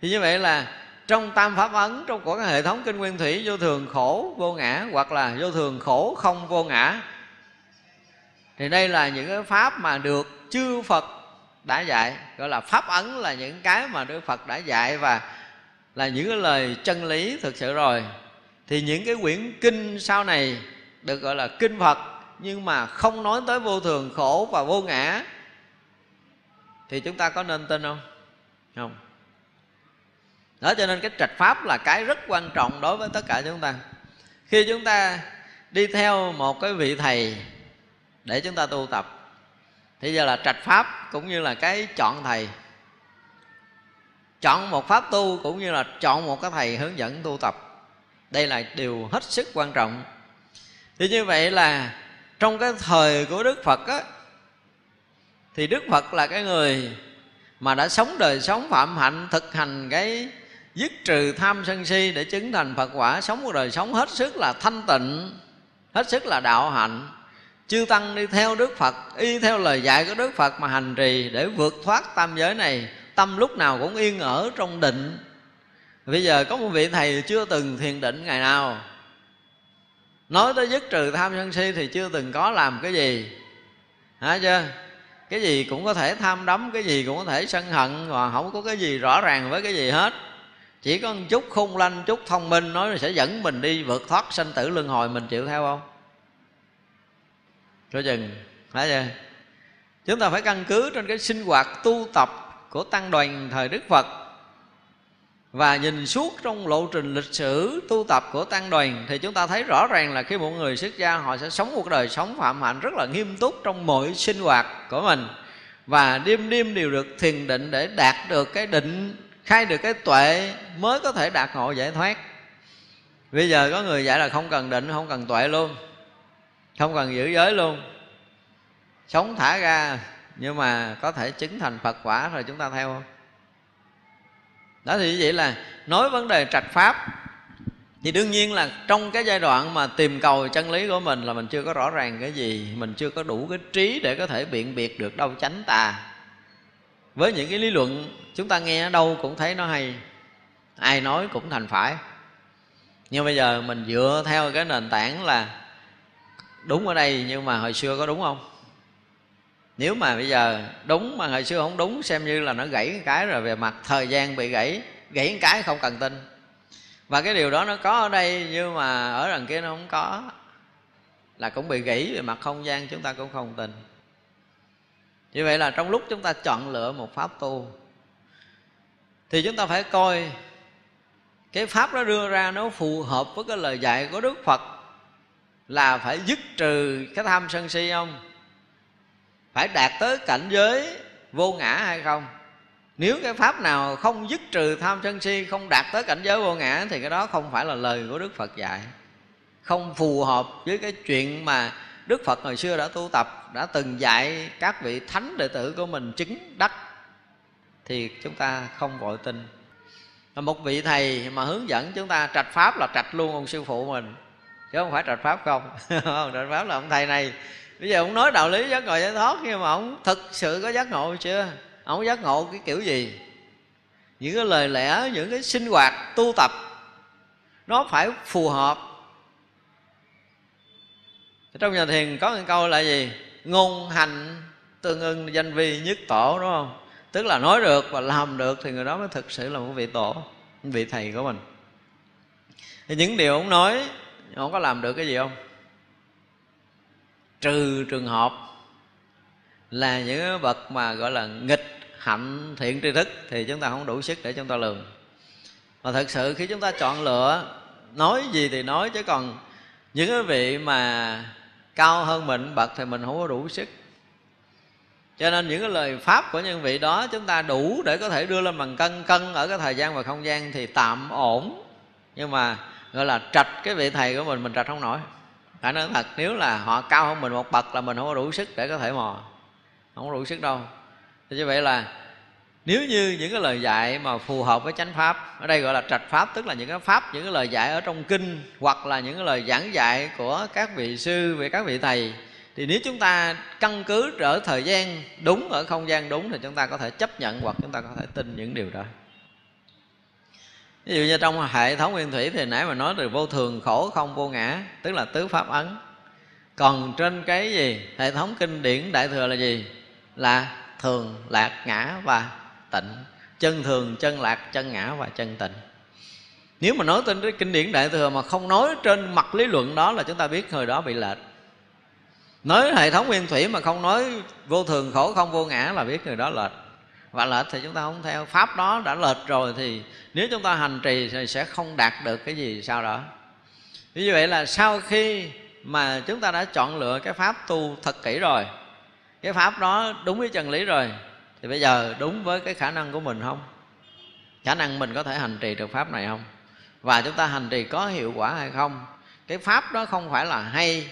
Thì như vậy là trong tam pháp ấn, trong của cái hệ thống kinh nguyên thủy, vô thường khổ, vô ngã, hoặc là vô thường khổ, không vô ngã thì đây là những cái pháp mà được chư phật đã dạy. Gọi là pháp ấn là những cái mà đức phật đã dạy và là những cái lời chân lý thực sự rồi. Thì những cái quyển kinh sau này được gọi là kinh phật, nhưng mà không nói tới vô thường, khổ và vô ngã, thì chúng ta có nên tin không? Không. Đó, cho nên cái trạch pháp là cái rất quan trọng đối với tất cả chúng ta. Khi chúng ta đi theo một cái vị thầy để chúng ta tu tập. Thì giờ là trạch pháp cũng như là cái chọn thầy. Chọn một pháp tu cũng như là chọn một cái thầy hướng dẫn tu tập. Đây là điều hết sức quan trọng. Thì như vậy là trong cái thời của đức phật á, thì đức phật là cái người mà đã sống đời sống phạm hạnh, thực hành cái dứt trừ tham sân si để chứng thành phật quả, sống một đời sống hết sức là thanh tịnh, hết sức là đạo hạnh chư tăng đi theo đức phật, y theo lời dạy của đức phật mà hành trì để vượt thoát tam giới này, tâm lúc nào cũng yên ở trong định. Bây giờ có một vị thầy chưa từng thiền định ngày nào. Nói tới dứt trừ tham sân si thì chưa từng có làm cái gì. Hả chưa? Cái gì cũng có thể tham đắm, cái gì cũng có thể sân hận và không có cái gì rõ ràng với cái gì hết. Chỉ có một chút khung lanh, chút thông minh nói là sẽ dẫn mình đi vượt thoát sanh tử luân hồi, mình chịu theo không? Coi chừng phải chưa chúng ta phải căn cứ trên cái sinh hoạt tu tập của tăng đoàn thời đức phật và nhìn suốt trong lộ trình lịch sử tu tập của tăng đoàn thì chúng ta thấy rõ ràng là khi một người xuất gia, họ sẽ sống một đời sống phạm hạnh rất là nghiêm túc trong mọi sinh hoạt của mình và đêm đêm đều được thiền định để đạt được cái định, khai được cái tuệ mới có thể đạt ngộ giải thoát. Bây giờ có người dạy là không cần định, không cần tuệ luôn không cần giữ giới luôn. Sống thả ra, nhưng mà có thể chứng thành phật quả rồi chúng ta theo không? Đó thì như vậy là nói vấn đề trạch pháp, thì đương nhiên là trong cái giai đoạn mà tìm cầu chân lý của mình là mình chưa có rõ ràng cái gì, mình chưa có đủ cái trí để có thể biện biệt được đâu, chánh tà. Với những cái lý luận chúng ta nghe ở đâu cũng thấy nó hay, ai nói cũng thành phải. Nhưng bây giờ mình dựa theo cái nền tảng là đúng ở đây nhưng mà hồi xưa có đúng không? Nếu mà bây giờ đúng mà hồi xưa không đúng, xem như là nó gãy cái rồi về mặt thời gian bị gãy gãy cái không cần tin. Và cái điều đó nó có ở đây nhưng mà ở đằng kia nó không có. Là cũng bị gãy về mặt không gian chúng ta cũng không tin. Như vậy là trong lúc chúng ta chọn lựa một pháp tu, thì chúng ta phải coi cái pháp đó đưa ra nó phù hợp với cái lời dạy của đức phật là phải dứt trừ cái tham sân si không? Phải đạt tới cảnh giới vô ngã hay không? Nếu cái pháp nào không dứt trừ tham sân si, không đạt tới cảnh giới vô ngã, thì cái đó không phải là lời của đức phật dạy. Không phù hợp với cái chuyện mà đức phật hồi xưa đã tu tập, đã từng dạy các vị thánh đệ tử của mình chứng đắc, thì chúng ta không vội tin. Một vị thầy mà hướng dẫn chúng ta trạch pháp là trạch luôn ông sư phụ mình chứ không phải trạch pháp không. Trạch pháp là ông thầy này. Bây giờ ông nói đạo lý giác ngộ giải thoát, nhưng mà ông thực sự có giác ngộ chưa? Ông giác ngộ cái kiểu gì? Những cái lời lẽ, những cái sinh hoạt tu tập, nó phải phù hợp. Trong nhà thiền có một câu là gì? Ngôn hành tương ưng danh vi nhất tổ, đúng không? Tức là nói được và làm được thì người đó mới thực sự là một vị tổ một vị thầy của mình. Thì những điều ông nói không có làm được cái gì không? Trừ trường hợp là những vật mà gọi là nghịch hạnh thiện tri thức thì chúng ta không đủ sức để chúng ta lường. Mà thật sự khi chúng ta chọn lựa, nói gì thì nói chứ còn những cái vị mà cao hơn mình, bậc thì mình không có đủ sức. Cho nên những cái lời pháp của những vị đó chúng ta đủ để có thể đưa lên bằng cân cân ở cái thời gian và không gian thì tạm ổn. Nhưng mà gọi là trạch cái vị thầy của mình mình trạch không nổi. Phải nói thật, nếu là họ cao hơn mình một bậc là mình không có đủ sức để có thể mò. Không có đủ sức đâu. Thì như vậy là, nếu như những cái lời dạy mà phù hợp với chánh pháp, ở đây gọi là trạch pháp, tức là những cái pháp, những cái lời dạy ở trong kinh, hoặc là những cái lời giảng dạy của các vị sư về các vị thầy, thì nếu chúng ta căn cứ ở thời gian đúng ở không gian đúng thì chúng ta có thể chấp nhận hoặc chúng ta có thể tin những điều đó ví dụ như trong hệ thống nguyên thủy thì nãy mà nói từ vô thường khổ không vô ngã, tức là tứ pháp ấn. Còn trên cái gì? Hệ thống kinh điển đại thừa là gì? Là thường, lạc, ngã và tịnh. Chân thường, chân lạc, chân ngã và chân tịnh. Nếu mà nói trên cái kinh điển đại thừa mà không nói trên mặt lý luận đó là chúng ta biết người đó bị lệch. Nói hệ thống nguyên thủy mà không nói vô thường khổ không vô ngã là biết người đó lệch và lệch thì chúng ta không theo. Pháp đó đã lệch rồi thì nếu chúng ta hành trì thì sẽ không đạt được cái gì sau đó. Như vậy là sau khi mà chúng ta đã chọn lựa cái pháp tu thật kỹ rồi, cái pháp đó đúng với chân lý rồi, thì bây giờ đúng với cái khả năng của mình không? Khả năng mình có thể hành trì được pháp này không? Và chúng ta hành trì có hiệu quả hay không? Cái pháp đó không phải là hay,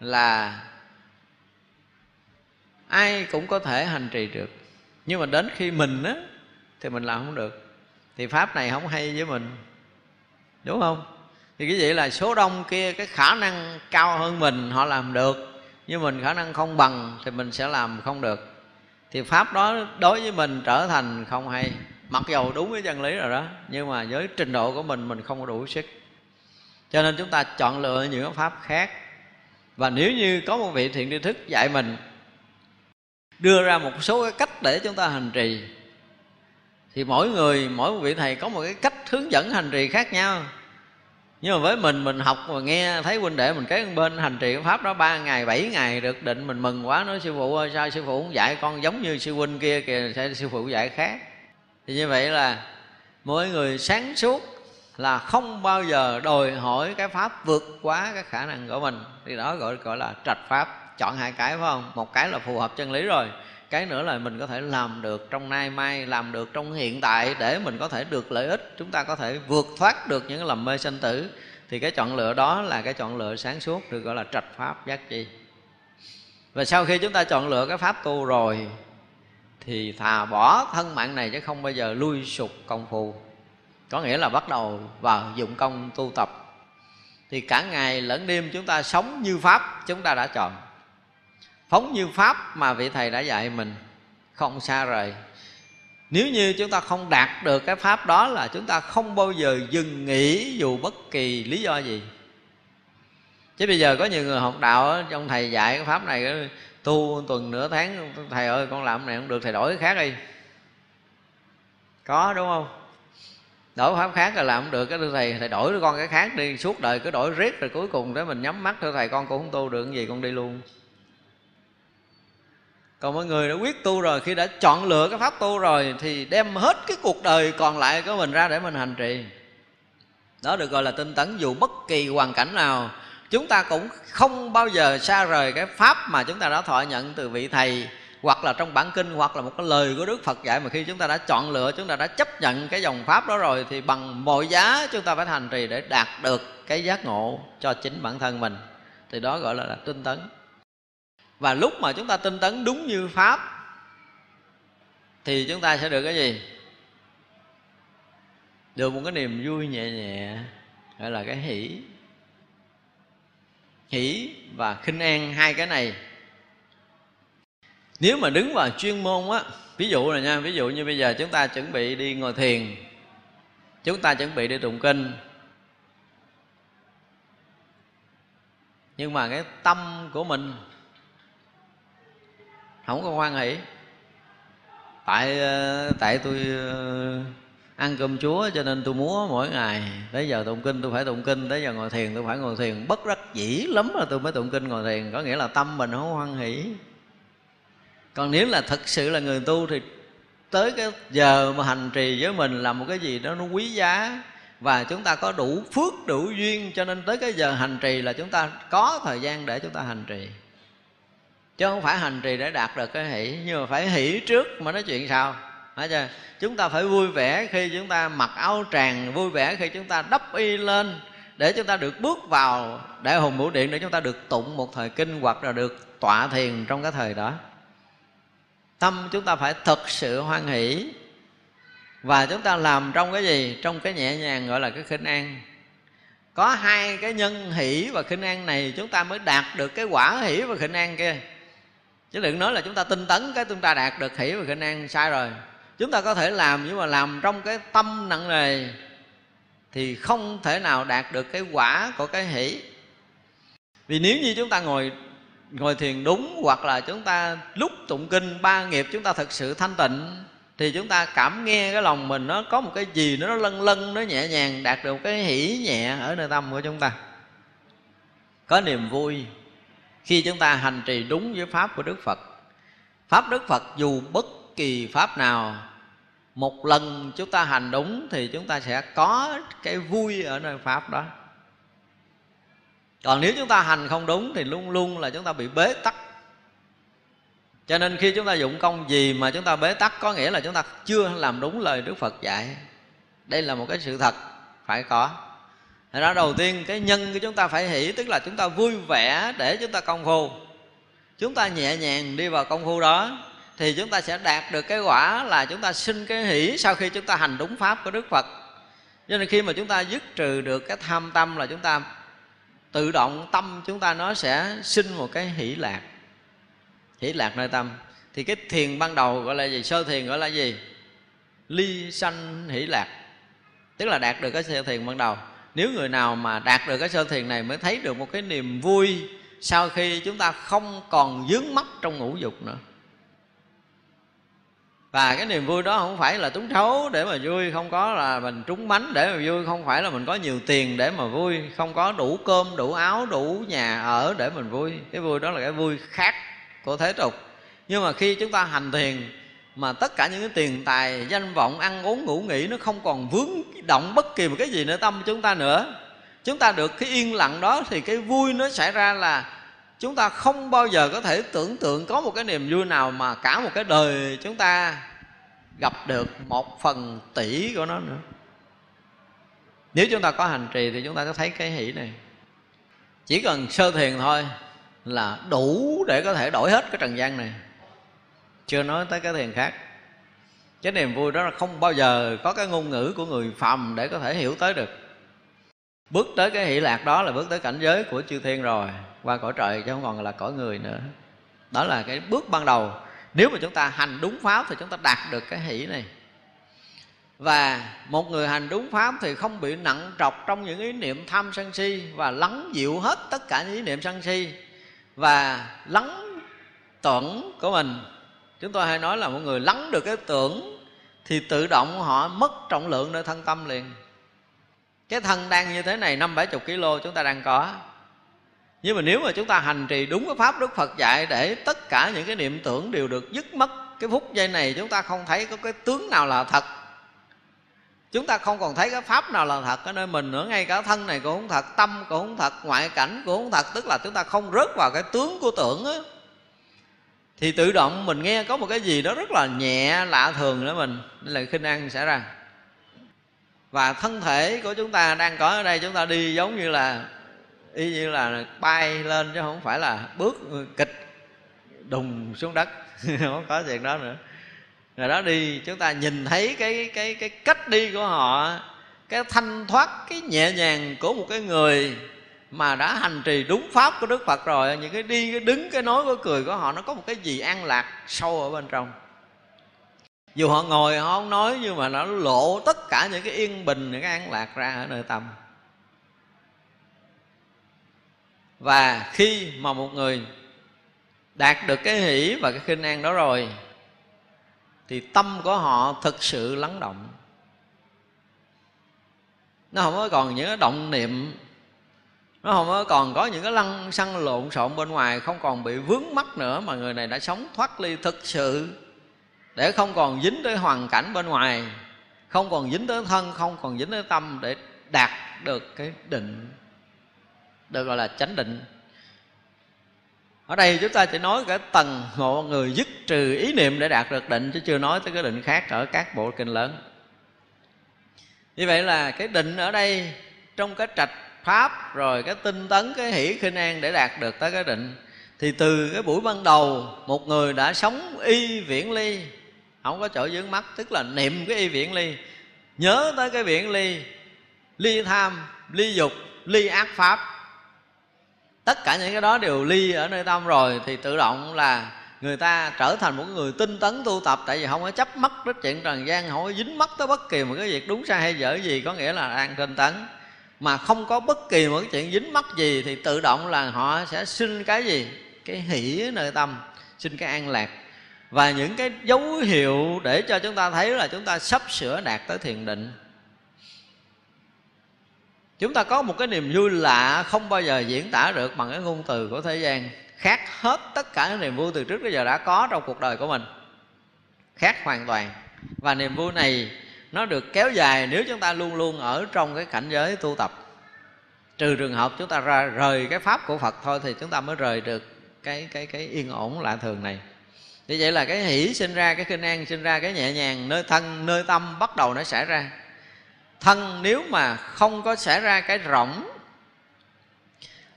là ai cũng có thể hành trì được nhưng mà đến khi mình á, thì mình làm không được. Thì pháp này không hay với mình. Đúng không? Thì cái vậy là số đông kia, cái khả năng cao hơn mình, họ làm được. Nhưng mình khả năng không bằng, thì mình sẽ làm không được. Thì pháp đó đối với mình trở thành không hay. Mặc dầu đúng với chân lý rồi đó, nhưng mà với trình độ của mình mình không có đủ sức. Cho nên chúng ta chọn lựa những pháp khác. Và nếu như có một vị thiện tri thức dạy mình đưa ra một số cái cách để chúng ta hành trì. Thì mỗi người, mỗi một vị thầy có một cái cách hướng dẫn hành trì khác nhau. Nhưng mà với mình mình học và nghe, thấy huynh đệ mình kế bên hành trì pháp đó ba ngày, bảy ngày được định, mình mừng quá, nói sư phụ ơi, sao sư phụ không dạy con giống như sư huynh kia kìa, sao sư phụ dạy khác? Thì như vậy là mỗi người sáng suốt là không bao giờ đòi hỏi cái pháp vượt quá cái khả năng của mình. Thì đó gọi gọi là trạch pháp chọn hai cái, phải không? Một cái là phù hợp chân lý rồi, cái nữa là mình có thể làm được trong nay mai, làm được trong hiện tại để mình có thể được lợi ích, chúng ta có thể vượt thoát được những lầm mê sanh tử. Thì cái chọn lựa đó là cái chọn lựa sáng suốt, được gọi là trạch pháp giác chi. Và sau khi chúng ta chọn lựa cái pháp tu rồi, thì thà bỏ thân mạng này chứ không bao giờ lui sụp công phu. Có nghĩa là bắt đầu vào dụng công tu tập. Thì cả ngày lẫn đêm chúng ta sống như pháp, chúng ta đã chọn phóng như pháp mà vị thầy đã dạy mình, không xa rời. Nếu như chúng ta không đạt được cái pháp đó là chúng ta không bao giờ dừng nghỉ dù bất kỳ lý do gì. Chứ bây giờ có nhiều người học đạo trong thầy dạy cái pháp này, tu tuần nửa tháng, thầy ơi, con làm này không được, thầy đổi cái khác đi. Có, đúng không? Đổi pháp khác là làm không được, cái thưa thầy thầy đổi con cái khác đi, suốt đời cứ đổi riết rồi cuối cùng tới mình nhắm mắt, thưa thầy, con cũng không tu được, cái gì con đi luôn còn mọi người đã quyết tu rồi khi đã chọn lựa cái pháp tu rồi thì đem hết cái cuộc đời còn lại của mình ra để mình hành trì. Đó được gọi là tinh tấn dù bất kỳ hoàn cảnh nào. Chúng ta cũng không bao giờ xa rời cái pháp mà chúng ta đã thọ nhận từ vị thầy hoặc là trong bản kinh hoặc là một cái lời của đức phật dạy mà khi chúng ta đã chọn lựa chúng ta đã chấp nhận cái dòng pháp đó rồi thì bằng mọi giá chúng ta phải hành trì để đạt được cái giác ngộ cho chính bản thân mình. Thì đó gọi là, là tinh tấn và lúc mà chúng ta tinh tấn đúng như pháp, thì chúng ta sẽ được cái gì? Được một cái niềm vui nhẹ nhẹ, gọi là cái hỷ. Hỷ và khinh an hai cái này. Nếu mà đứng vào chuyên môn á, ví dụ là nha, ví dụ như bây giờ chúng ta chuẩn bị đi ngồi thiền, chúng ta chuẩn bị đi tụng kinh. Nhưng mà cái tâm của mình không có hoan hỷ. Tại ờ, tại tôi ờ, ăn cơm chúa cho nên tôi múa mỗi ngày. Tới giờ tụng kinh tôi phải tụng kinh, tới giờ ngồi thiền tôi phải ngồi thiền. Bất đắc dĩ lắm là tôi mới tụng kinh ngồi thiền, có nghĩa là tâm mình không hoan hỷ. Còn nếu là thật sự là người tu thì tới cái giờ mà hành trì với mình là một cái gì đó nó quý giá. Và chúng ta có đủ phước, đủ duyên cho nên tới cái giờ hành trì là chúng ta có thời gian để chúng ta hành trì chứ không phải hành trì để đạt được cái hỷ, nhưng mà phải hỷ trước mà nói chuyện sao? Phải chưa? chúng ta phải vui vẻ khi chúng ta mặc áo tràng, vui vẻ khi chúng ta đắp y lên để chúng ta được bước vào đại hùng vũ điện, để chúng ta được tụng một thời kinh hoặc là được tọa thiền trong cái thời đó. Tâm chúng ta phải thật sự hoan hỷ. Và chúng ta làm trong cái gì? Trong cái nhẹ nhàng gọi là cái khinh an. Có hai cái nhân hỷ và khinh an này, chúng ta mới đạt được cái quả hỷ và khinh an kia chứ đừng nói là chúng ta tinh tấn cái chúng ta đạt được hỷ và khả năng, sai rồi. Chúng ta có thể làm nhưng mà làm trong cái tâm nặng nề thì không thể nào đạt được cái quả của cái hỷ. Vì nếu như chúng ta ngồi ngồi thiền đúng hoặc là chúng ta lúc tụng kinh, ba nghiệp chúng ta thực sự thanh tịnh thì chúng ta cảm nghe cái lòng mình nó có một cái gì nó lân lân nó nhẹ nhàng đạt được cái hỷ nhẹ ở nơi tâm của chúng ta. Có niềm vui khi chúng ta hành trì đúng với pháp của đức phật, pháp đức phật dù bất kỳ pháp nào, một lần chúng ta hành đúng thì chúng ta sẽ có cái vui ở nơi pháp đó. Còn nếu chúng ta hành không đúng thì luôn luôn là chúng ta bị bế tắc. Cho nên khi chúng ta dụng công gì mà chúng ta bế tắc, có nghĩa là chúng ta chưa làm đúng lời đức phật dạy. Đây là một cái sự thật, phải có. Thật ra đầu tiên cái nhân của chúng ta phải hỷ, Tức là chúng ta vui vẻ để chúng ta công phu. Chúng ta nhẹ nhàng đi vào công phu đó, Thì chúng ta sẽ đạt được cái quả là chúng ta sinh cái hỷ Sau khi chúng ta hành đúng pháp của Đức Phật. Cho nên khi mà chúng ta dứt trừ được cái tham tâm là chúng ta Tự động tâm chúng ta nó sẽ sinh một cái hỷ lạc. Hỷ lạc nơi tâm. Thì cái thiền ban đầu gọi là gì? Sơ thiền gọi là gì? Ly sanh hỷ lạc. Tức là đạt được cái sơ thiền ban đầu nếu người nào mà đạt được cái sơ thiền này mới thấy được một cái niềm vui sau khi chúng ta không còn dướng mắt trong ngũ dục nữa. Và cái niềm vui đó không phải là trúng thấu để mà vui, không có là mình trúng bánh để mà vui, không phải là mình có nhiều tiền để mà vui, không có đủ cơm, đủ áo, đủ nhà ở để mình vui. Cái vui đó là cái vui khác của thế tục. Nhưng mà khi chúng ta hành thiền mà tất cả những cái tiền tài, danh vọng, ăn uống, ngủ nghỉ nó không còn vướng động bất kỳ một cái gì nữa, tâm chúng ta nữa. Chúng ta được cái yên lặng đó thì cái vui nó xảy ra là chúng ta không bao giờ có thể tưởng tượng có một cái niềm vui nào mà cả một cái đời chúng ta gặp được một phần tỷ của nó nữa. Nếu chúng ta có hành trì thì chúng ta có thấy cái hỷ này. Chỉ cần sơ thiền thôi là đủ để có thể đổi hết cái trần gian này chưa nói tới cái thiền khác. Cái niềm vui đó là không bao giờ có cái ngôn ngữ của người phàm để có thể hiểu tới được. Bước tới cái hỷ lạc đó là bước tới cảnh giới của chư thiên rồi, qua cõi trời chứ không còn là cõi người nữa. Đó là cái bước ban đầu. Nếu mà chúng ta hành đúng pháp thì chúng ta đạt được cái hỷ này. Và một người hành đúng pháp thì không bị nặng trọc trong những ý niệm tham sân si và lắng dịu hết tất cả những ý niệm sân si và lắng tuẩn của mình chúng tôi hay nói là một người lắng được cái tưởng thì tự động họ mất trọng lượng nơi thân tâm liền. Cái thân đang như thế này năm bảy chục kg chúng ta đang có. Nhưng mà nếu mà chúng ta hành trì đúng cái pháp đức phật dạy để tất cả những cái niệm tưởng đều được dứt mất, cái phút giây này chúng ta không thấy có cái tướng nào là thật. Chúng ta không còn thấy cái pháp nào là thật ở nơi mình nữa, ngay cả thân này cũng không thật, tâm cũng không thật, ngoại cảnh cũng không thật. Tức là chúng ta không rớt vào cái tướng của tưởng á thì tự động mình nghe có một cái gì đó rất là nhẹ, lạ thường đó mình. Nên là khinh ăn xảy ra. Và thân thể của chúng ta đang có ở đây, chúng ta đi giống như là, y như là bay lên chứ không phải là bước kịch đùng xuống đất. Không có chuyện đó nữa. Rồi đó đi, chúng ta nhìn thấy cái cái cái cách đi của họ, cái thanh thoát, cái nhẹ nhàng của một cái người mà đã hành trì đúng pháp của đức phật rồi, những cái đi, cái đứng, cái nói, cái cười của họ, nó có một cái gì an lạc sâu ở bên trong. Dù họ ngồi, họ không nói, nhưng mà nó lộ tất cả những cái yên bình, những cái an lạc ra ở nơi tâm. Và khi mà một người đạt được cái hỷ và cái khinh an đó rồi, thì tâm của họ thực sự lắng động. Nó không có còn những cái động niệm nó không có, còn có những cái lăng xăng lộn xộn bên ngoài không còn bị vướng mắc nữa mà người này đã sống thoát ly thực sự. Để không còn dính tới hoàn cảnh bên ngoài, không còn dính tới thân, không còn dính tới tâm để đạt được cái định, được gọi là chánh định. Ở đây chúng ta chỉ nói cái tầng ngộ người dứt trừ ý niệm để đạt được định, chứ chưa nói tới cái định khác ở các bộ kinh lớn. Như vậy là cái định ở đây trong cái trạch pháp, rồi cái tinh tấn, cái hỷ khinh an để đạt được tới cái định. Thì từ cái buổi ban đầu, một người đã sống y viễn ly, không có chỗ dướng mắt, tức là niệm cái y viễn ly, nhớ tới cái viễn ly ly tham, ly dục, ly ác pháp. Tất cả những cái đó đều ly ở nơi tâm rồi, thì tự động là người ta trở thành một người tinh tấn tu tập, tại vì không có chấp mắt đến chuyện trần gian, không có dính mắt tới bất kỳ một cái việc đúng sai hay dở gì, có nghĩa là đang tinh tấn mà không có bất kỳ một cái chuyện dính mắc gì thì tự động là họ sẽ sinh cái gì? Cái hỷ ở nơi tâm sinh cái an lạc. Và những cái dấu hiệu để cho chúng ta thấy là chúng ta sắp sửa đạt tới thiền định. Chúng ta có một cái niềm vui lạ không bao giờ diễn tả được bằng cái ngôn từ của thế gian. Khác hết tất cả những niềm vui từ trước tới giờ đã có trong cuộc đời của mình. Khác hoàn toàn. Và niềm vui này nó được kéo dài nếu chúng ta luôn luôn ở trong cái cảnh giới tu tập. Trừ trường hợp chúng ta ra rời cái pháp của phật thôi thì chúng ta mới rời được cái cái cái yên ổn lạ thường này. Như vậy là cái hỷ sinh ra, cái kinh an sinh ra, cái nhẹ nhàng, nơi thân, nơi tâm bắt đầu nó xảy ra. Thân nếu mà không có xảy ra cái rỗng,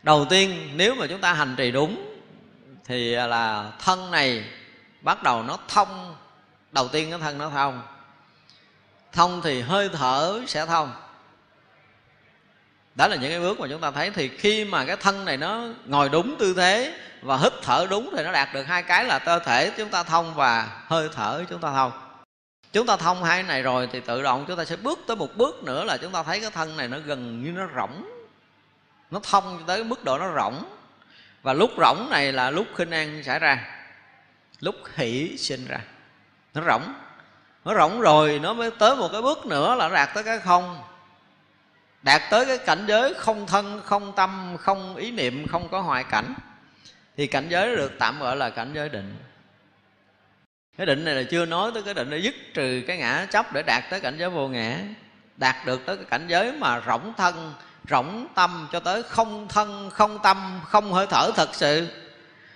đầu tiên nếu mà chúng ta hành trì đúng thì là thân này bắt đầu nó thông. Đầu tiên cái thân nó thông thông thì hơi thở sẽ thông. Đó là những cái bước mà chúng ta thấy thì khi mà cái thân này nó ngồi đúng tư thế và hít thở đúng thì nó đạt được hai cái là cơ thể chúng ta thông và hơi thở chúng ta thông. Chúng ta thông hai này rồi thì tự động chúng ta sẽ bước tới một bước nữa là chúng ta thấy cái thân này nó gần như nó rỗng. Nó thông tới mức độ nó rỗng. Và lúc rỗng này là lúc khinh an xảy ra, lúc hỷ sinh ra. Nó rỗng nó rỗng rồi, nó mới tới một cái bước nữa là nó đạt tới cái không. Đạt tới cái cảnh giới không thân, không tâm, không ý niệm, không có hoại cảnh. Thì cảnh giới được tạm gọi là cảnh giới định. Cái định này là chưa nói tới cái định để dứt trừ cái ngã chấp để đạt tới cảnh giới vô ngã. Đạt được tới cái cảnh giới mà rỗng thân, rỗng tâm cho tới không thân, không tâm, không hơi thở thật sự.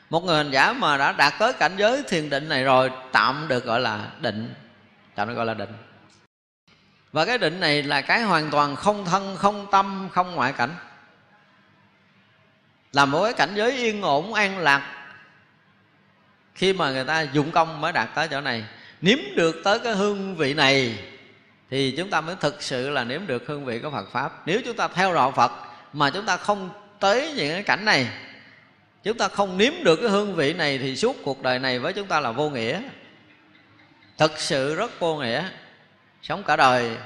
Một người hành giả mà đã đạt tới cảnh giới thiền định này rồi, tạm được gọi là định tạm nó gọi là định. Và cái định này là cái hoàn toàn không thân, không tâm, không ngoại cảnh. Là một cái cảnh giới yên ổn, an lạc. Khi mà người ta dụng công mới đạt tới chỗ này. Nếm được tới cái hương vị này, thì chúng ta mới thực sự là nếm được hương vị của Phật pháp. Nếu chúng ta theo đạo Phật, mà chúng ta không tới những cái cảnh này, chúng ta không nếm được cái hương vị này, thì suốt cuộc đời này với chúng ta là vô nghĩa thực sự rất vô nghĩa. Sống cả đời,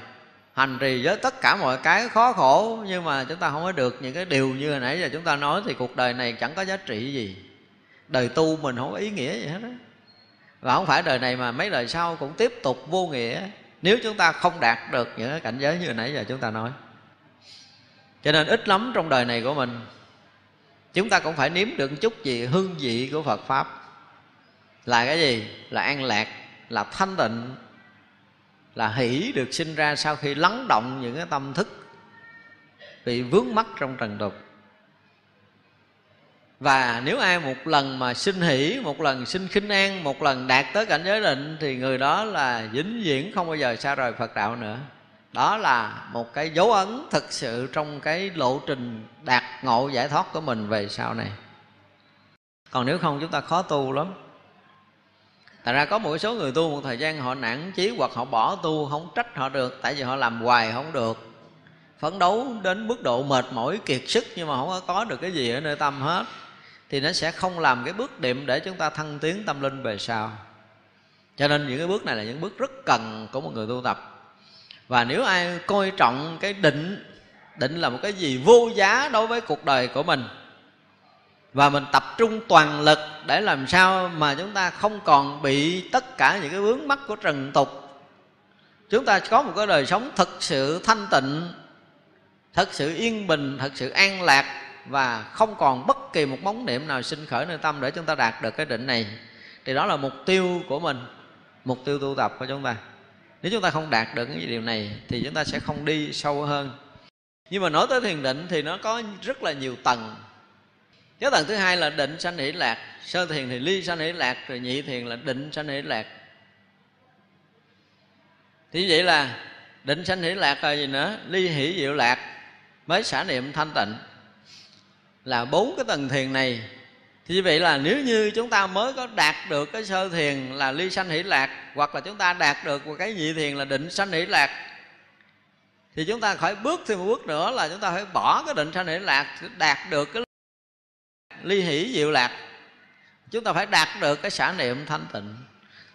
hành trì với tất cả mọi cái khó khổ, nhưng mà chúng ta không có được những cái điều như hồi nãy giờ chúng ta nói, thì cuộc đời này chẳng có giá trị gì. Đời tu mình không có ý nghĩa gì hết á. Và không phải đời này mà mấy đời sau cũng tiếp tục vô nghĩa, nếu chúng ta không đạt được những cái cảnh giới như hồi nãy giờ chúng ta nói. Cho nên ít lắm trong đời này của mình, chúng ta cũng phải nếm được chút gì hương vị của phật pháp. Là cái gì? Là an lạc là thanh tịnh, là hỷ được sinh ra sau khi lắng động những cái tâm thức, bị vướng mắc trong trần tục. Và nếu ai một lần mà sinh hỷ, một lần sinh khinh an, một lần đạt tới cảnh giới định, thì người đó là vĩnh viễn không bao giờ xa rời phật đạo nữa. Đó là một cái dấu ấn thực sự trong cái lộ trình đạt ngộ giải thoát của mình về sau này. Còn nếu không, chúng ta khó tu lắm. Tại ra có một số người tu một thời gian họ nản chí hoặc họ bỏ tu, không trách họ được, tại vì họ làm hoài không được. Phấn đấu đến mức độ mệt mỏi, kiệt sức nhưng mà không có có được cái gì ở nơi tâm hết. Thì nó sẽ không làm cái bước điểm để chúng ta thăng tiến tâm linh về sau. Cho nên những cái bước này là những bước rất cần của một người tu tập. Và nếu ai coi trọng cái định định là một cái gì vô giá đối với cuộc đời của mình và mình tập trung toàn lực để làm sao mà chúng ta không còn bị tất cả những cái vướng mắc của trần tục. Chúng ta có một cái đời sống thật sự thanh tịnh, thật sự yên bình, thật sự an lạc và không còn bất kỳ một móng niệm nào sinh khởi nơi tâm để chúng ta đạt được cái định này. Thì đó là mục tiêu của mình, mục tiêu tu tập của chúng ta. Nếu chúng ta không đạt được cái điều này thì chúng ta sẽ không đi sâu hơn. Nhưng mà nói tới thiền định thì nó có rất là nhiều tầng cái tầng thứ hai là định sanh hỷ lạc. Sơ thiền thì ly sanh hỷ lạc, rồi nhị thiền là định sanh hỷ lạc. Thì vậy là định sanh hỷ lạc là gì nữa? Ly hỷ diệu lạc. Mới xả niệm thanh tịnh. Là bốn cái tầng thiền này. Thì như vậy là nếu như chúng ta mới có đạt được cái sơ thiền là ly sanh hỷ lạc, hoặc là chúng ta đạt được một cái nhị thiền là định sanh hỷ lạc, thì chúng ta phải bước thêm một bước nữa là chúng ta phải bỏ cái định sanh hỷ lạc, đạt được cái ly hỷ diệu lạc. Chúng ta phải đạt được cái xả niệm thanh tịnh.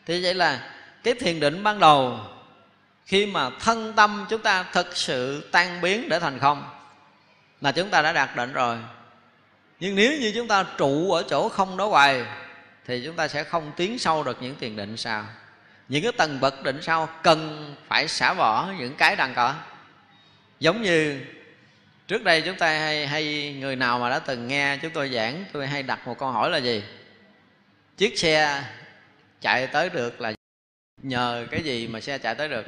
Thì vậy là cái thiền định ban đầu, khi mà thân tâm chúng ta thực sự tan biến để thành không, là chúng ta đã đạt định rồi. Nhưng nếu như chúng ta trụ ở chỗ không đó hoài, thì chúng ta sẽ không tiến sâu được những thiền định sau. Những cái tầng bậc định sau cần phải xả bỏ những cái đang có. Giống như trước đây chúng ta hay, hay người nào mà đã từng nghe chúng tôi giảng tôi hay đặt một câu hỏi là gì? Chiếc xe chạy tới được là nhờ cái gì mà xe chạy tới được?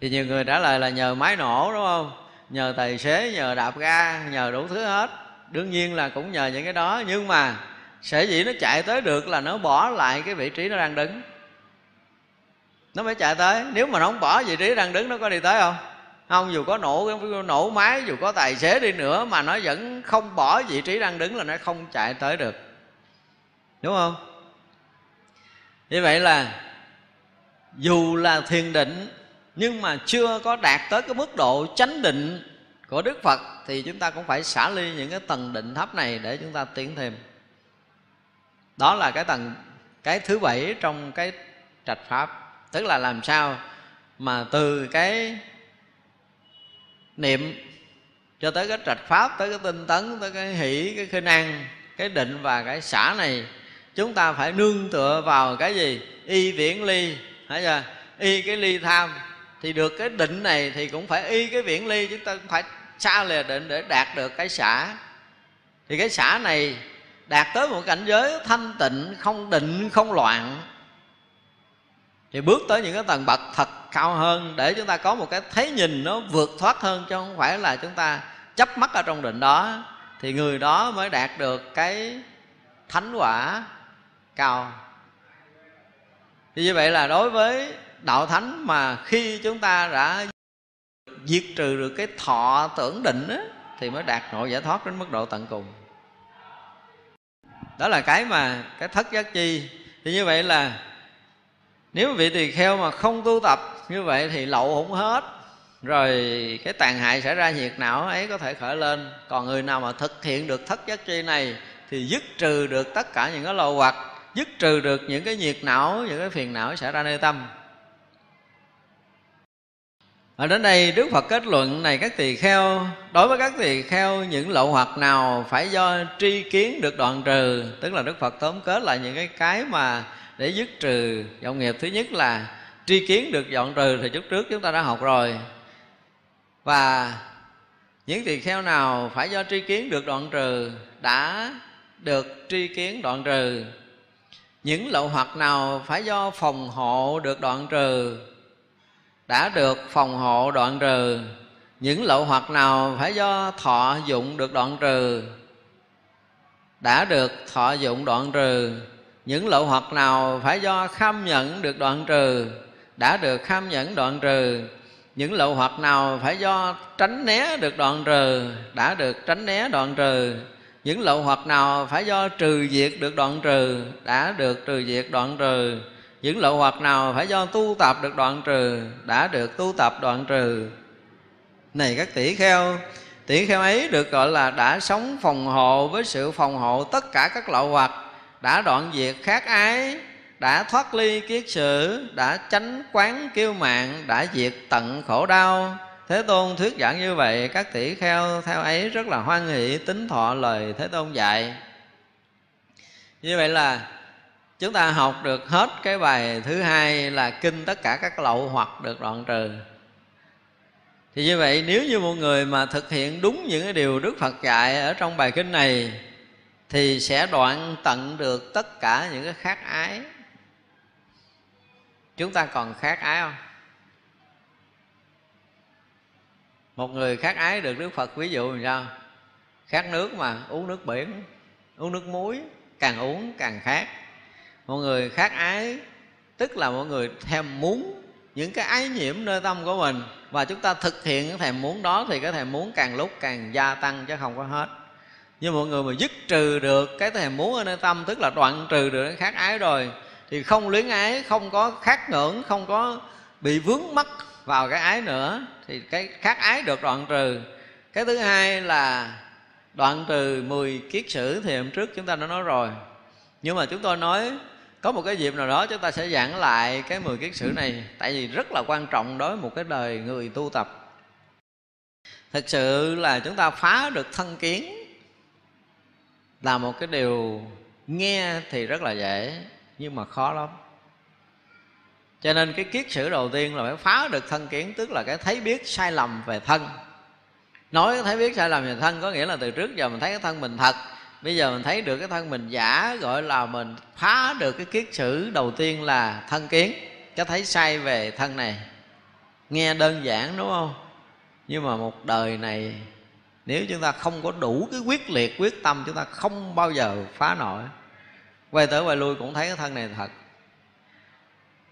Thì nhiều người trả lời là nhờ máy nổ đúng không? Nhờ tài xế nhờ đạp ga nhờ đủ thứ hết. Đương nhiên là cũng nhờ những cái đó nhưng mà sở dĩ nó chạy tới được là nó bỏ lại cái vị trí nó đang đứng. Nó mới chạy tới. Nếu mà nó không bỏ vị trí đang đứng nó có đi tới không? Không, dù có nổ nổ máy, dù có tài xế đi nữa mà nó vẫn không bỏ vị trí đang đứng là nó không chạy tới được. Đúng không? Như vậy là, dù là thiền định, nhưng mà chưa có đạt tới cái mức độ chánh định của đức phật, thì chúng ta cũng phải xả ly những cái tầng định thấp này để chúng ta tiến thêm. Đó là cái tầng, cái thứ bảy trong cái trạch pháp. Tức là làm sao mà từ cái niệm, cho tới cái trạch pháp, tới cái tinh tấn, tới cái hỷ, cái khinh an, cái định và cái xả này, chúng ta phải nương tựa vào cái gì? Y viễn ly thấy chưa y cái ly tham. Thì được cái định này thì cũng phải y cái viễn ly chúng ta cũng phải xa lìa định để đạt được cái xả. Thì cái xả này đạt tới một cảnh giới thanh tịnh, không định, không loạn. Thì bước tới những cái tầng bậc thật cao hơn để chúng ta có một cái thấy nhìn nó vượt thoát hơn chứ không phải là chúng ta chấp mắt ở trong định đó. Thì người đó mới đạt được cái thánh quả cao. Thì như vậy là đối với đạo thánh mà khi chúng ta đã diệt trừ được cái thọ tưởng định á, thì mới đạt nội giải thoát đến mức độ tận cùng. Đó là cái mà cái thất giác chi. Thì như vậy là nếu vị tỳ kheo mà không tu tập như vậy thì lậu không hết. Rồi cái tàn hại xảy ra nhiệt não ấy có thể khởi lên. Còn người nào mà thực hiện được thất giác chi này thì dứt trừ được tất cả những cái lậu hoặc, dứt trừ được những cái nhiệt não, những cái phiền não xảy ra nơi tâm. Ở đến đây Đức Phật kết luận này, các tỳ kheo, Đối với các tỳ kheo, những lậu hoặc nào Phải do tri kiến được đoạn trừ, Tức là Đức Phật tóm kết lại những cái cái mà Để dứt trừ vọng nghiệp. Thứ nhất là tri kiến được dọn trừ Thì chút trước chúng ta đã học rồi. Và những tỳ kheo nào phải do tri kiến được đoạn trừ, Đã được tri kiến đoạn trừ. Những lậu hoặc nào phải do phòng hộ được đoạn trừ, đã được phòng hộ đoạn trừ. Những lậu hoặc nào phải do thọ dụng được đoạn trừ, đã được thọ dụng đoạn trừ. Những lậu hoặc nào phải do kham nhẫn được đoạn trừ đã được kham nhẫn đoạn trừ, những lậu hoặc nào phải do tránh né được đoạn trừ, đã được tránh né đoạn trừ. Những lậu hoặc nào phải do trừ diệt được đoạn trừ, đã được trừ diệt đoạn trừ. Những lậu hoặc nào phải do tu tập được đoạn trừ, đã được tu tập đoạn trừ. Này các tỷ kheo tỷ kheo ấy được gọi là đã sống phòng hộ với sự phòng hộ tất cả các lậu hoặc, đã đoạn diệt khác ái đã thoát ly kiết sử đã tránh quán kiêu mạng, đã diệt tận khổ đau. Thế tôn thuyết giảng như vậy, các tỷ kheo theo ấy rất là hoan hỷ, tính thọ lời thế tôn dạy. Như vậy là chúng ta học được hết cái bài thứ hai là kinh tất cả các lậu hoặc được đoạn trừ. Thì như vậy, nếu như một người mà thực hiện đúng những cái điều đức phật dạy ở trong bài kinh này, thì sẽ đoạn tận được tất cả những cái khác ái chúng ta còn khác ái không? Một người khác ái được đức phật ví dụ làm sao? Khát nước mà, uống nước biển, uống nước muối, càng uống càng khát. Một người khác ái, tức là mọi người thèm muốn những cái ái nhiễm nơi tâm của mình. Và chúng ta thực hiện cái thèm muốn đó thì cái thèm muốn càng lúc càng gia tăng chứ không có hết. Nhưng mọi người mà dứt trừ được cái thèm muốn ở nơi tâm, tức là đoạn trừ được cái khát ái rồi thì không luyến ái, không có khát ngưỡng, không có bị vướng mắc vào cái ái nữa. Thì cái khát ái được đoạn trừ. Cái thứ hai là đoạn trừ 10 kiết sử thì hôm trước chúng ta đã nói rồi. Nhưng mà chúng tôi nói, có một cái dịp nào đó chúng ta sẽ giảng lại cái 10 kiết sử này, tại vì rất là quan trọng đối với một cái đời người tu tập. Thực sự là chúng ta phá được thân kiến là một cái điều nghe thì rất là dễ nhưng mà khó lắm. Cho nên cái kiết sử đầu tiên là phải phá được thân kiến, tức là cái thấy biết sai lầm về thân. Nói cái thấy biết sai lầm về thân có nghĩa là từ trước giờ mình thấy cái thân mình thật. Bây giờ mình thấy được cái thân mình giả, gọi là mình phá được cái kiết sử đầu tiên là thân kiến, cái thấy sai về thân này. Nghe đơn giản, đúng không? Nhưng mà một đời này, nếu chúng ta không có đủ cái quyết liệt, quyết tâm, chúng ta không bao giờ phá nổi quay tới quay lui cũng thấy cái thân này thật.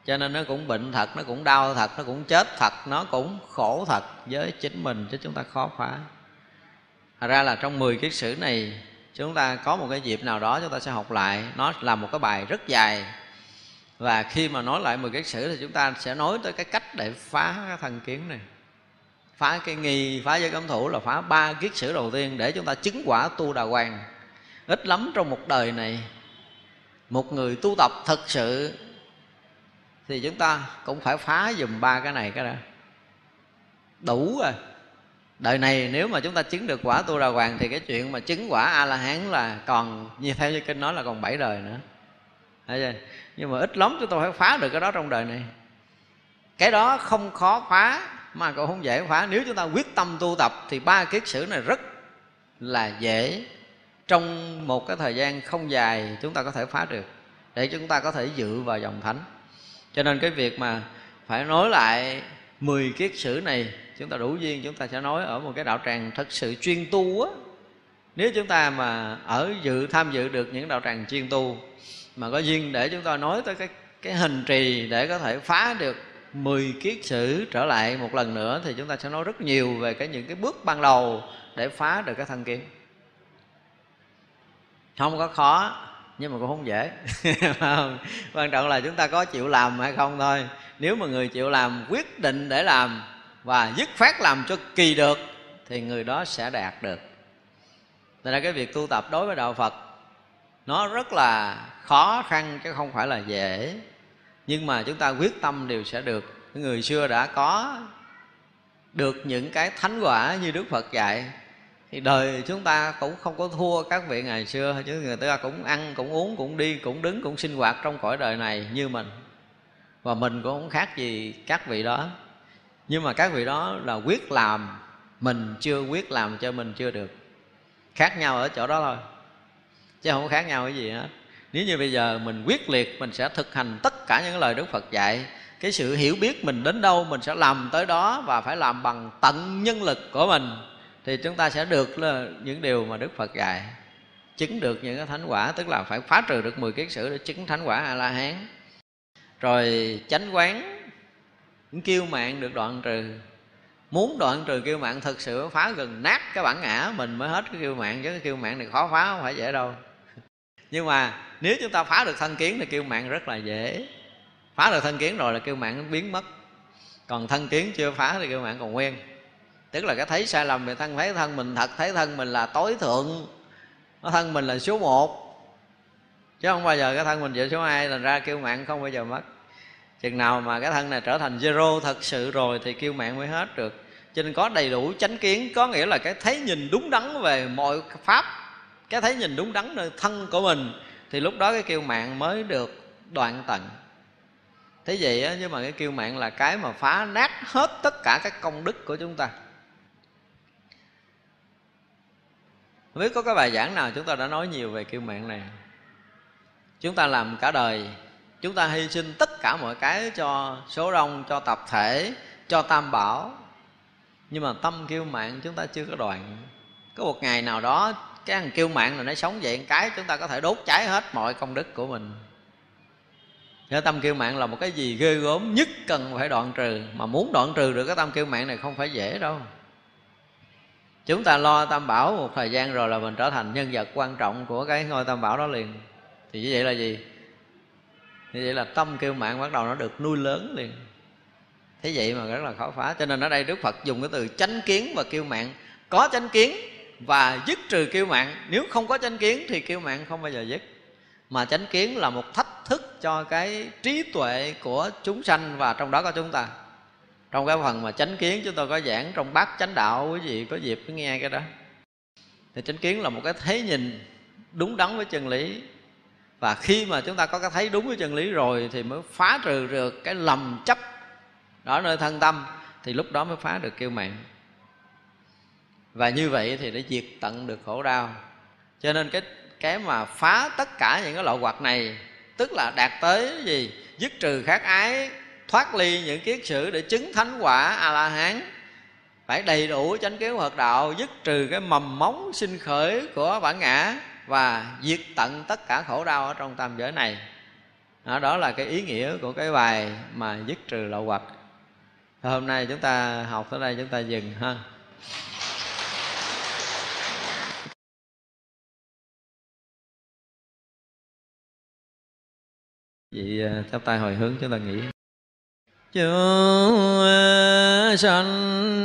Cho nên nó cũng bệnh thật, nó cũng đau thật, nó cũng chết thật, nó cũng khổ thật với chính mình chứ chúng ta khó phá Thật ra là trong 10 kiết sử này, chúng ta có một cái dịp nào đó chúng ta sẽ học lại. Nó là một cái bài rất dài. Và khi mà nói lại 10 kiết sử thì chúng ta sẽ nói tới cái cách để phá cái thần kiến này. Phá cái nghi, phá giới cấm thủ là phá ba kiết sử đầu tiên để chúng ta chứng quả tu đà hoàng. Ít lắm trong một đời này một người tu tập thật sự, thì chúng ta cũng phải phá dùm ba cái này cái đó. Đủ rồi. Đời này nếu mà chúng ta chứng được quả tu đà hoàng thì cái chuyện mà chứng quả a la hán là còn, như theo như kinh nói là còn bảy đời nữa. Thấy chưa? nhưng mà ít lắm chúng ta phải phá được cái đó trong đời này. Cái đó không khó phá, mà cũng không dễ phá. Nếu chúng ta quyết tâm tu tập thì ba kiết sử này rất là dễ trong một cái thời gian không dài, chúng ta có thể phá được, để chúng ta có thể dự vào dòng thánh. Cho nên cái việc mà phải nói lại 10 kiết sử này, chúng ta đủ duyên, chúng ta sẽ nói ở một cái đạo tràng thật sự chuyên tu á. Nếu chúng ta mà ở dự, tham dự được những đạo tràng chuyên tu, mà có duyên để chúng ta nói tới cái cái hình trì để có thể phá được 10 kiết sử trở lại một lần nữa, thì chúng ta sẽ nói rất nhiều về cái những cái bước ban đầu để phá được cái thân kiến không có khó, nhưng mà cũng không dễ. Không? quan trọng là chúng ta có chịu làm hay không thôi. Nếu mà người chịu làm, quyết định để làm và dứt phát làm cho kỳ được, thì người đó sẽ đạt được. Nên là cái việc tu tập đối với đạo Phật, nó rất là khó khăn chứ không phải là dễ. Nhưng mà chúng ta quyết tâm đều sẽ được. Người xưa đã có được những cái thánh quả như đức phật dạy thì đời chúng ta cũng không có thua các vị ngày xưa chứ người ta cũng ăn, cũng uống, cũng đi, cũng đứng, cũng sinh hoạt trong cõi đời này như mình. Và mình cũng không khác gì các vị đó. Nhưng mà các vị đó là quyết làm mình chưa quyết làm cho mình chưa được. Khác nhau ở chỗ đó thôi, chứ không khác nhau cái gì hết. Nếu như bây giờ mình quyết liệt, mình sẽ thực hành tất cả những lời đức phật dạy. Cái sự hiểu biết mình đến đâu, mình sẽ làm tới đó và phải làm bằng tận nhân lực của mình thì chúng ta sẽ được là những điều mà đức phật dạy. Chứng được những cái thánh quả, tức là phải phá trừ được 10 kiết sử để chứng thánh quả a la hán rồi chánh quán những kiêu mạng được đoạn trừ. Muốn đoạn trừ kiêu mạng thật sự phá gần nát cái bản ngã mình mới hết cái kiêu mạng, chứ cái kiêu mạng này khó phá, không phải dễ đâu. Nhưng mà nếu chúng ta phá được thân kiến thì kiêu mạng rất là dễ. Phá được thân kiến rồi là kiêu mạng nó biến mất. Còn thân kiến chưa phá thì kiêu mạng còn nguyên tức là cái thấy sai lầm về thân, thấy thân mình thật, thấy thân mình là tối thượng. Nó thân mình là số một. Chứ không bao giờ cái thân mình về số hai thành ra kêu mạng không bao giờ mất. Chừng nào mà cái thân này trở thành zero thật sự rồi thì kêu mạng mới hết được. Cho nên có đầy đủ chánh kiến, có nghĩa là cái thấy nhìn đúng đắn về mọi pháp, cái thấy nhìn đúng đắn nơi thân của mình, thì lúc đó cái kêu mạng mới được đoạn tận. Thế vậy á, nhưng mà cái kêu mạng là cái mà phá nát hết tất cả các công đức của chúng ta. Không biết có cái bài giảng nào chúng ta đã nói nhiều về kêu mạng này. Chúng ta làm cả đời, chúng ta hy sinh tất cả mọi cái cho số đông cho tập thể, cho tam bảo. Nhưng mà tâm kêu mạng chúng ta chưa có đoạn. Có một ngày nào đó, cái thằng kêu mạng là nó sống vậy cái, chúng ta có thể đốt cháy hết mọi công đức của mình. Thế tâm kêu mạng là một cái gì ghê gớm nhất cần phải đoạn trừ. Mà muốn đoạn trừ được cái tâm kêu mạng này không phải dễ đâu. Chúng ta lo tam bảo một thời gian rồi là mình trở thành nhân vật quan trọng của cái ngôi tam bảo đó liền. Thì như vậy là gì? Như vậy là tâm kêu mạng bắt đầu nó được nuôi lớn liền. Thế vậy mà rất là khó phá. Cho nên ở đây Đức Phật dùng cái từ chánh kiến và kêu mạng Có chánh kiến và dứt trừ kêu mạng Nếu không có chánh kiến thì kêu mạng không bao giờ dứt. Mà chánh kiến là một thách thức cho cái trí tuệ của chúng sanh Và trong đó có chúng ta. Trong cái phần mà chánh kiến chúng tôi có giảng trong bát chánh đạo, Quý vị có dịp cứ nghe cái đó. Thì chánh kiến là một cái thế nhìn đúng đắn với chân lý. Và khi mà chúng ta có cái thấy đúng với chân lý rồi thì mới phá trừ được cái lầm chấp đó nơi thân tâm, thì lúc đó mới phá được kêu mạng và như vậy thì để diệt tận được khổ đau. Cho nên cái cái mà phá tất cả những cái loại hoạt này, tức là đạt tới gì? Dứt trừ khát ái thoát ly những kiết sử để chứng thánh quả a la hán phải đầy đủ chánh kiến hoạt đạo dứt trừ cái mầm móng sinh khởi của bản ngã và diệt tận tất cả khổ đau ở trong tam giới này. Đó, đó là cái ý nghĩa của cái bài mà dứt trừ lậu hoặc. Hôm nay chúng ta học tới đây chúng ta dừng ha. Vậy ờ, chắp tay hồi hướng chúng ta nghĩ chúng sanh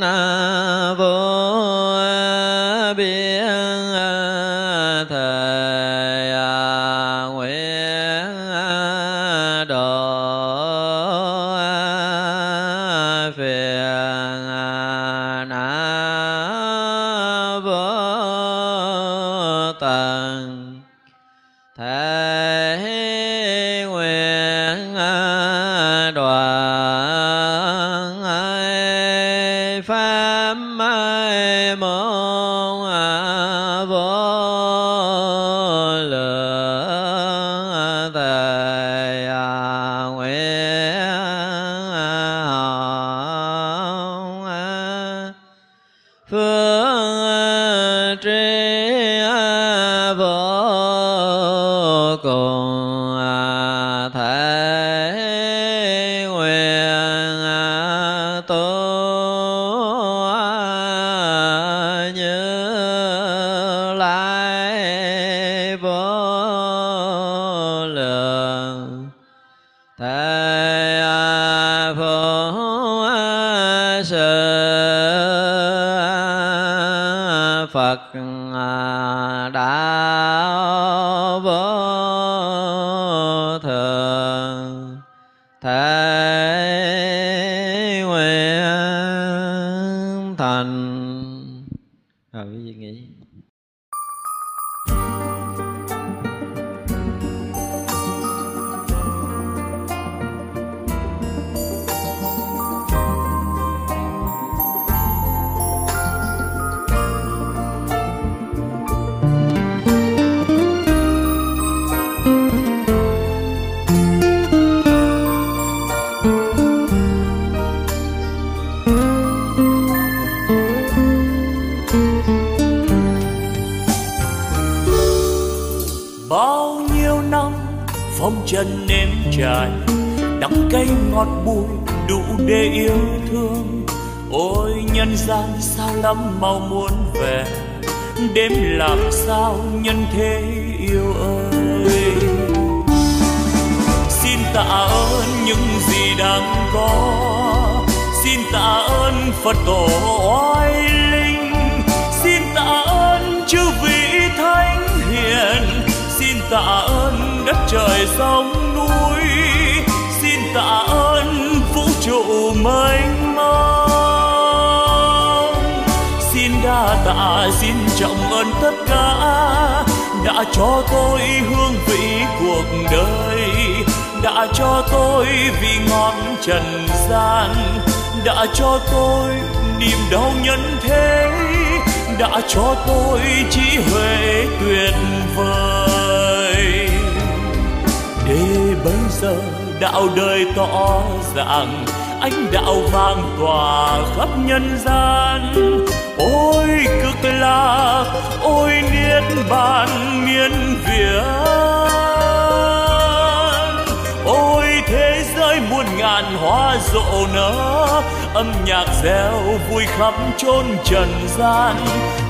Phật cho tôi trí huệ tuyệt vời. Để bây giờ đạo đời tỏ ràng ánh đạo vang tỏa khắp nhân gian. Ôi cực lạc, ôi niết bàn miên việt ôi thế giới muôn ngàn hoa rộ nở, âm nhạc reo vui khắp chốn trần gian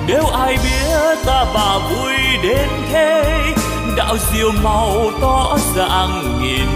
nếu ai biết ta bà vui đến thế đạo diệu màu tỏ dạng nghìn